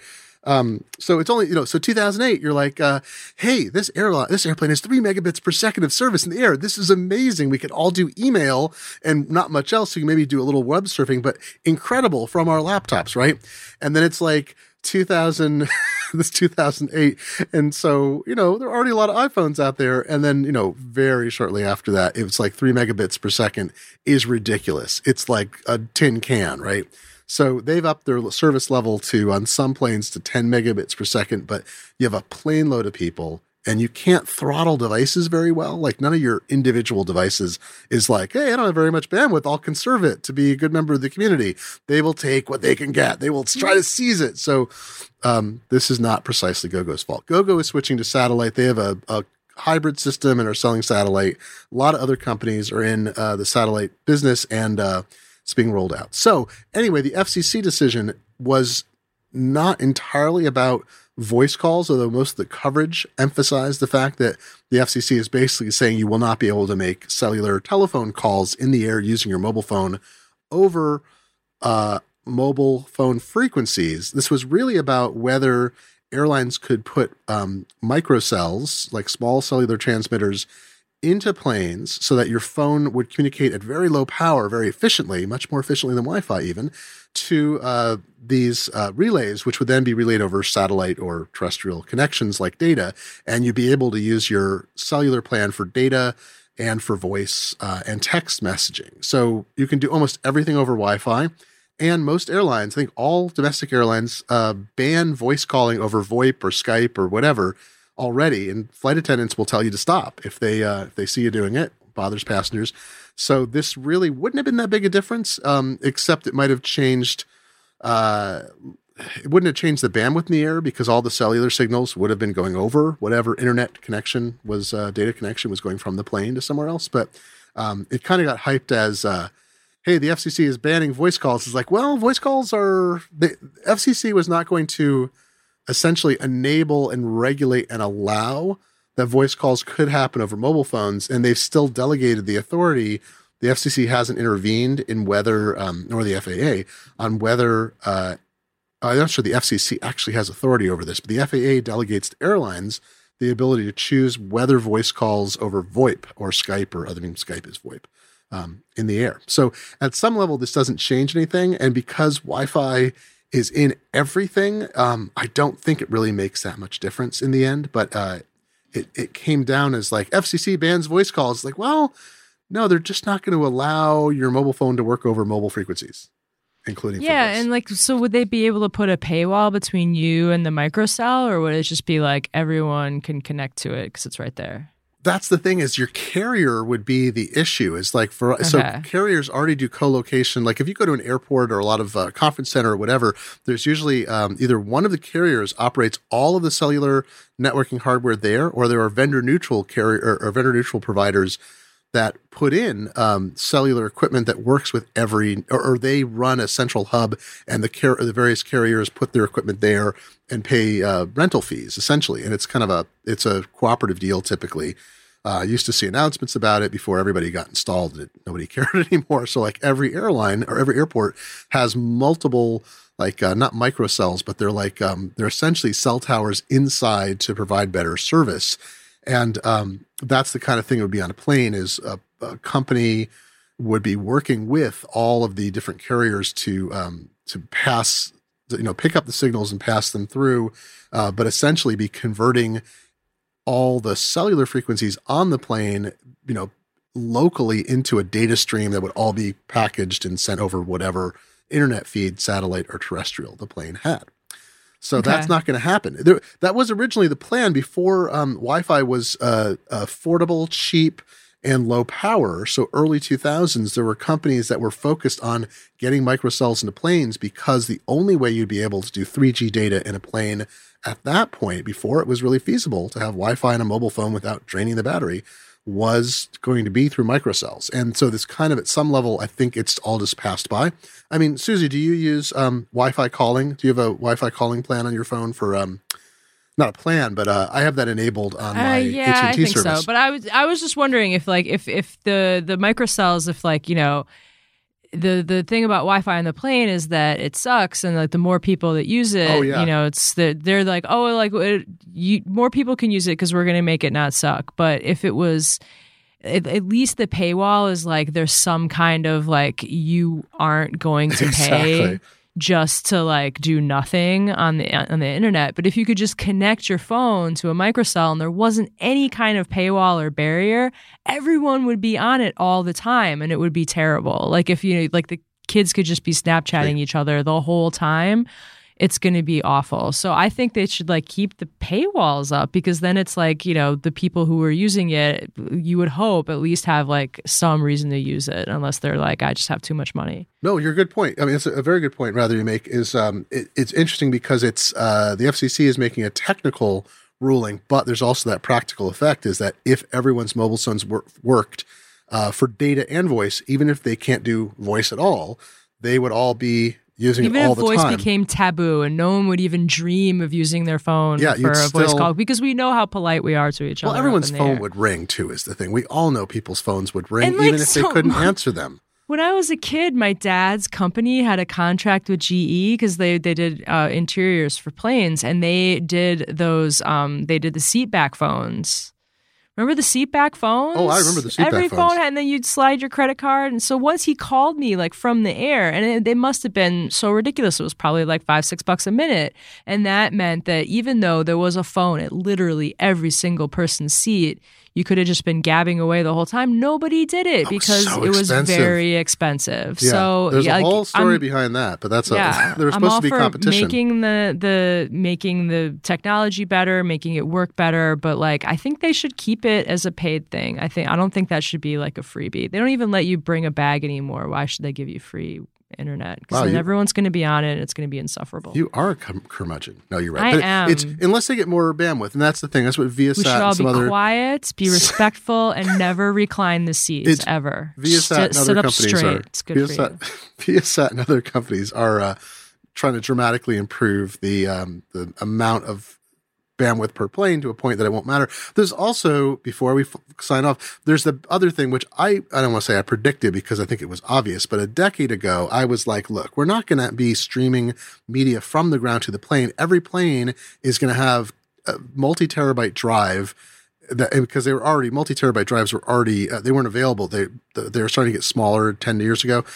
Speaker 1: um, so it's only you know, so 2008, you're like, uh, hey, this airline, this airplane has three megabits per second of service in the air. This is amazing. We could all do email and not much else. So you can maybe do a little web surfing, but incredible from our laptops, right? And then it's like 2000 this 2008 and so you know there are already a lot of iphones out there and then you know very shortly after that it was like three megabits per second is ridiculous it's like a tin can right so they've upped their service level to on some planes to 10 megabits per second but you have a plane load of people and you can't throttle devices very well. Like none of your individual devices is like, hey, I don't have very much bandwidth. I'll conserve it to be a good member of the community. They will take what they can get. They will try to seize it. So um, this is not precisely GoGo's fault. GoGo is switching to satellite. They have a, a hybrid system and are selling satellite. A lot of other companies are in uh, the satellite business and uh, it's being rolled out. So anyway, the FCC decision was not entirely about voice calls, although most of the coverage emphasized the fact that the FCC is basically saying you will not be able to make cellular telephone calls in the air using your mobile phone over uh, mobile phone frequencies. This was really about whether airlines could put um, microcells, like small cellular transmitters, into planes so that your phone would communicate at very low power, very efficiently, much more efficiently than Wi Fi, even to uh, these uh, relays, which would then be relayed over satellite or terrestrial connections like data. And you'd be able to use your cellular plan for data and for voice uh, and text messaging. So you can do almost everything over Wi Fi. And most airlines, I think all domestic airlines, uh, ban voice calling over VoIP or Skype or whatever already, and flight attendants will tell you to stop if they uh, if they see you doing it. Bothers passengers. So this really wouldn't have been that big a difference, um, except it might have changed. Uh, it wouldn't have changed the bandwidth in the air because all the cellular signals would have been going over whatever internet connection was, uh, data connection was going from the plane to somewhere else. But um, it kind of got hyped as, uh, hey, the FCC is banning voice calls. It's like, well, voice calls are the FCC was not going to essentially enable and regulate and allow that voice calls could happen over mobile phones, and they've still delegated the authority. The FCC hasn't intervened in whether, um, nor the FAA, on whether. Uh, I'm not sure the FCC actually has authority over this, but the FAA delegates to airlines the ability to choose whether voice calls over VoIP or Skype or other I mean Skype is VoIP um, in the air. So at some level, this doesn't change anything, and because Wi-Fi is in everything, um, I don't think it really makes that much difference in the end. But uh, it it came down as like FCC bans voice calls. Like, well, no, they're just not going to allow your mobile phone to work over mobile frequencies, including
Speaker 2: Yeah, and like, so would they be able to put a paywall between you and the microcell, or would it just be like everyone can connect to it because it's right there?
Speaker 1: That's the thing is your carrier would be the issue is like for so carriers already do co-location. Like if you go to an airport or a lot of uh, conference center or whatever there's usually um, either one of the carriers operates all of the cellular networking hardware there or there are vendor neutral carrier or, or vendor neutral providers that put in um, cellular equipment that works with every, or, or they run a central hub, and the car- the various carriers put their equipment there and pay uh, rental fees essentially, and it's kind of a it's a cooperative deal typically. Uh, I used to see announcements about it before everybody got installed. It, nobody cared anymore. So like every airline or every airport has multiple like uh, not microcells, but they're like um, they're essentially cell towers inside to provide better service. And um, that's the kind of thing that would be on a plane is a, a company would be working with all of the different carriers to um, to pass you know pick up the signals and pass them through, uh, but essentially be converting all the cellular frequencies on the plane, you know, locally into a data stream that would all be packaged and sent over whatever internet feed, satellite or terrestrial the plane had. So okay. that's not going to happen. There, that was originally the plan before um, Wi-Fi was uh, affordable, cheap, and low power. So early 2000s, there were companies that were focused on getting microcells into planes because the only way you'd be able to do 3G data in a plane at that point, before it was really feasible to have Wi-Fi on a mobile phone without draining the battery, was going to be through microcells. And so this kind of at some level, I think it's all just passed by. I mean, Susie, do you use um, Wi-Fi calling? Do you have a Wi-Fi calling plan on your phone for um, not a plan, but uh, I have that enabled on uh, my uh, yeah, AT&T I think service.
Speaker 2: so. But I was I was just wondering if like if if the the microcells, if like you know the the thing about Wi-Fi on the plane is that it sucks, and like the more people that use it, oh, yeah. you know, it's the, they're like, oh, like it, you, more people can use it because we're going to make it not suck. But if it was, at, at, least the paywall is like there's some kind of like you aren't going to pay. Exactly just to like do nothing on the on the internet. But if you could just connect your phone to a microcell and there wasn't any kind of paywall or barrier, everyone would be on it all the time and it would be terrible. Like if you like the kids could just be Snapchatting each other the whole time it's going to be awful. So I think they should like keep the paywalls up because then it's like, you know, the people who are using it, you would hope at least have like some reason to use it unless they're like, I just have too much money.
Speaker 1: No, you're a good point. I mean, it's a very good point rather you make is um, it, it's interesting because it's uh, the FCC is making a technical ruling, but there's also that practical effect is that if everyone's mobile phones wor- worked uh, for data and voice, even if they can't do voice at all, they would all be using
Speaker 2: even if
Speaker 1: the
Speaker 2: voice
Speaker 1: time.
Speaker 2: became taboo and no one would even dream of using their phone yeah, for a still, voice call because we know how polite we are to each
Speaker 1: well,
Speaker 2: other.
Speaker 1: Well, everyone's phone air. would ring too, is the thing. We all know people's phones would ring like, even if so they couldn't answer them.
Speaker 2: When I was a kid, my dad's company had a contract with GE because they they did uh, interiors for planes, and they did those. Um, they did the seat back phones. Remember the seat back phones?
Speaker 1: Oh, I remember the seat
Speaker 2: Every
Speaker 1: back phones. Every phone,
Speaker 2: and then you'd slide your credit card. And so once he called me like from the air, and it, they must have been so ridiculous. It was probably like five, six bucks a minute. And that meant that even though there was a phone at literally every single person's seat, you could have just been gabbing away the whole time. Nobody did it because
Speaker 1: so
Speaker 2: it was
Speaker 1: expensive.
Speaker 2: very expensive.
Speaker 1: Yeah,
Speaker 2: so
Speaker 1: there's
Speaker 2: yeah,
Speaker 1: a whole
Speaker 2: like,
Speaker 1: story
Speaker 2: I'm,
Speaker 1: behind that, but that's
Speaker 2: yeah,
Speaker 1: a, there's supposed to be competition.
Speaker 2: Making the the making the technology better, making it work better, but like I think they should keep it as a paid thing. I think I don't think that should be like a freebie. They don't even let you bring a bag anymore. Why should they give you free internet because wow, then you, everyone's going to be on it and it's going to be insufferable.
Speaker 1: You are a curmudgeon. No, you're right.
Speaker 2: I but am.
Speaker 1: It's, unless they get more bandwidth, and that's the thing. That's what Viasat
Speaker 2: we should all
Speaker 1: and
Speaker 2: be
Speaker 1: other
Speaker 2: quiet, be respectful, and never recline the seats
Speaker 1: it's,
Speaker 2: ever.
Speaker 1: Viasat
Speaker 2: St-
Speaker 1: and other companies
Speaker 2: straight.
Speaker 1: are
Speaker 2: it's good
Speaker 1: Viasat,
Speaker 2: for you.
Speaker 1: Viasat and other companies are uh, trying to dramatically improve the um, the amount of bandwidth per plane to a point that it won't matter. There's also, before we f- sign off, there's the other thing, which I, I don't want to say I predicted because I think it was obvious, but a decade ago, I was like, look, we're not going to be streaming media from the ground to the plane. Every plane is going to have a multi terabyte drive. That, because they were already multi terabyte drives were already uh, they weren't available they they were starting to get smaller 10 years ago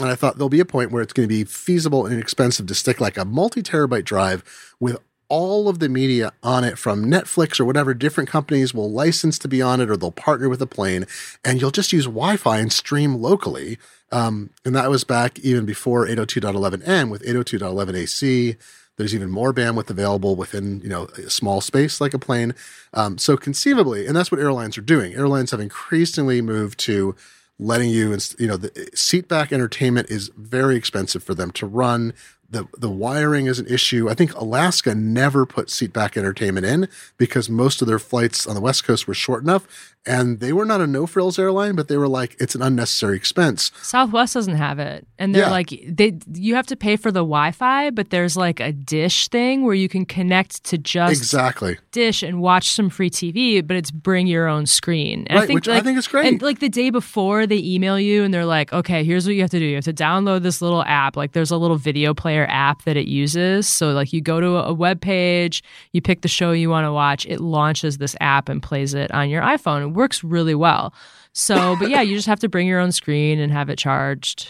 Speaker 1: and I thought there'll be a point where it's going to be feasible and inexpensive to stick like a multi terabyte drive with all of the media on it from Netflix or whatever different companies will license to be on it or they'll partner with a plane and you'll just use Wi-Fi and stream locally. Um, and that was back even before 802.11n with 802.11ac. There's even more bandwidth available within, you know, a small space like a plane. Um, so conceivably, and that's what airlines are doing. Airlines have increasingly moved to letting you, you know, the seat back entertainment is very expensive for them to run the the wiring is an issue. I think Alaska never put seatback entertainment in because most of their flights on the West Coast were short enough, and they were not a no frills airline, but they were like it's an unnecessary expense.
Speaker 2: Southwest doesn't have it, and they're
Speaker 1: Yeah.
Speaker 2: like they you have to pay for the Wi-Fi, but there's like a dish thing where you can connect to just
Speaker 1: Exactly.
Speaker 2: dish and watch some free TV, but it's bring your own screen. And
Speaker 1: Right, which I think is great.
Speaker 2: And like the day before, they email you and they're like, "Okay, here's what you have to do. You have to download this little app. Like there's a little video player app that it uses. So like you go to a web page, you pick the show you want to watch, it launches this app and plays it on your iPhone. It works really well. So, but yeah, you just have to bring your own screen and have it charged.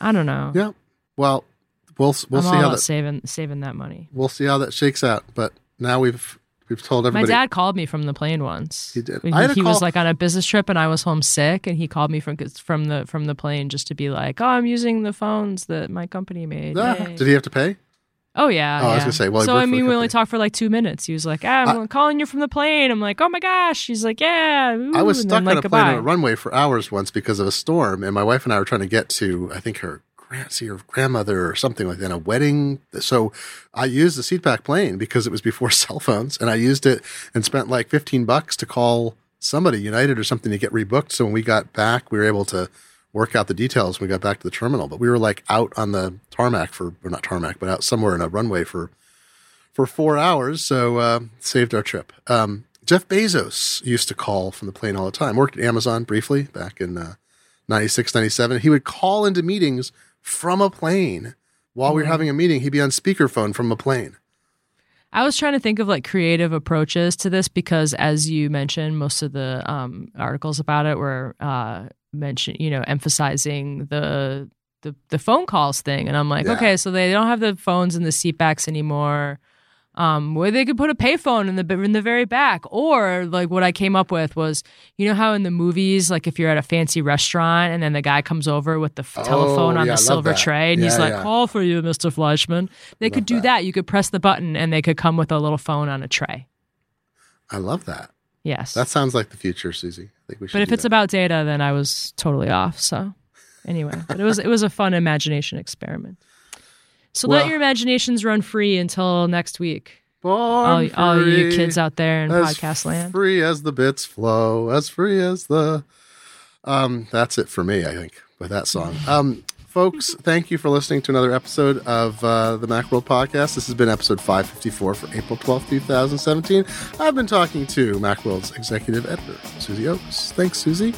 Speaker 2: I don't know.
Speaker 1: Yeah. Well, we'll we'll
Speaker 2: I'm
Speaker 1: see how that
Speaker 2: saving saving that money.
Speaker 1: we'll see how that shakes out. But now we've we've told everybody.
Speaker 2: My dad called me from the plane once.
Speaker 1: He did.
Speaker 2: He,
Speaker 1: I had a
Speaker 2: he was like on a business trip, and I was homesick, and he called me from from the from the plane just to be like, "Oh, I'm using the phones that my company made."
Speaker 1: Ah, did he have to pay?
Speaker 2: Oh yeah.
Speaker 1: Oh, I was gonna say, well,
Speaker 2: so I mean, we only talked for like two minutes. He was like, ah, "I'm calling you from the plane." I'm like, "Oh my gosh!" He's like, "Yeah."
Speaker 1: I was stuck
Speaker 2: then,
Speaker 1: on
Speaker 2: like,
Speaker 1: a plane on a runway for hours once because of a storm, and my wife and I were trying to get to, I think her see her grandmother or something like that, a wedding. So I used the seatback plane because it was before cell phones, and I used it and spent like fifteen bucks to call somebody, United or something, to get rebooked. So when we got back, we were able to work out the details when we got back to the terminal. But we were like out on the tarmac for, or not tarmac, but out somewhere in a runway for for four hours, so uh, saved our trip. Um, Jeff Bezos used to call from the plane all the time. Worked at Amazon briefly back in uh, 96, 97. He would call into meetings from a plane. While we were having a meeting, he'd be on speakerphone from a plane.
Speaker 2: I was trying to think of like creative approaches to this because, as you mentioned, most of the um, articles about it were uh, mention, you know, emphasizing the the the phone calls thing, and I'm like,
Speaker 1: Yeah.
Speaker 2: okay, so they don't have the phones in the seat backs anymore. Um, where they could put a payphone in the in the very back, or like what I came up with was, you know how in the movies, like if you're at a fancy restaurant and then the guy comes over with the f-
Speaker 1: Oh,
Speaker 2: telephone on
Speaker 1: yeah,
Speaker 2: the silver
Speaker 1: that.
Speaker 2: tray, and he's like,
Speaker 1: yeah.
Speaker 2: "Call for you, Mister Fleischman." They could do
Speaker 1: that.
Speaker 2: that. You could press the button, and they could come with a little phone on a tray.
Speaker 1: I love that.
Speaker 2: Yes,
Speaker 1: That sounds like the future, Susie. Think we should.
Speaker 2: but if it's
Speaker 1: that.
Speaker 2: about data, then I was totally off. So anyway, but it was it was a fun imagination experiment. So
Speaker 1: Well-
Speaker 2: let your imaginations run free until next week. All, all you kids out there in
Speaker 1: as
Speaker 2: podcast land.
Speaker 1: free as the bits flow, as free as the. Um, that's it for me, I think, with that song. Um, folks, thank you for listening to another episode of uh, the Macworld Podcast. This has been episode 554 for April twelfth, 2017. I've been talking to Macworld's executive editor, Susie Ochs. Thanks, Susie.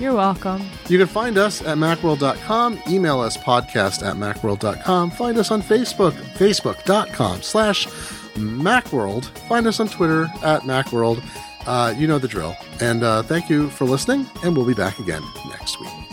Speaker 2: You're welcome.
Speaker 1: You can find us at macworld.com, email us podcast at macworld.com, find us on Facebook, facebook.com slash macworld, find us on Twitter at macworld. Uh, you know the drill. And uh, thank you for listening, and we'll be back again next week.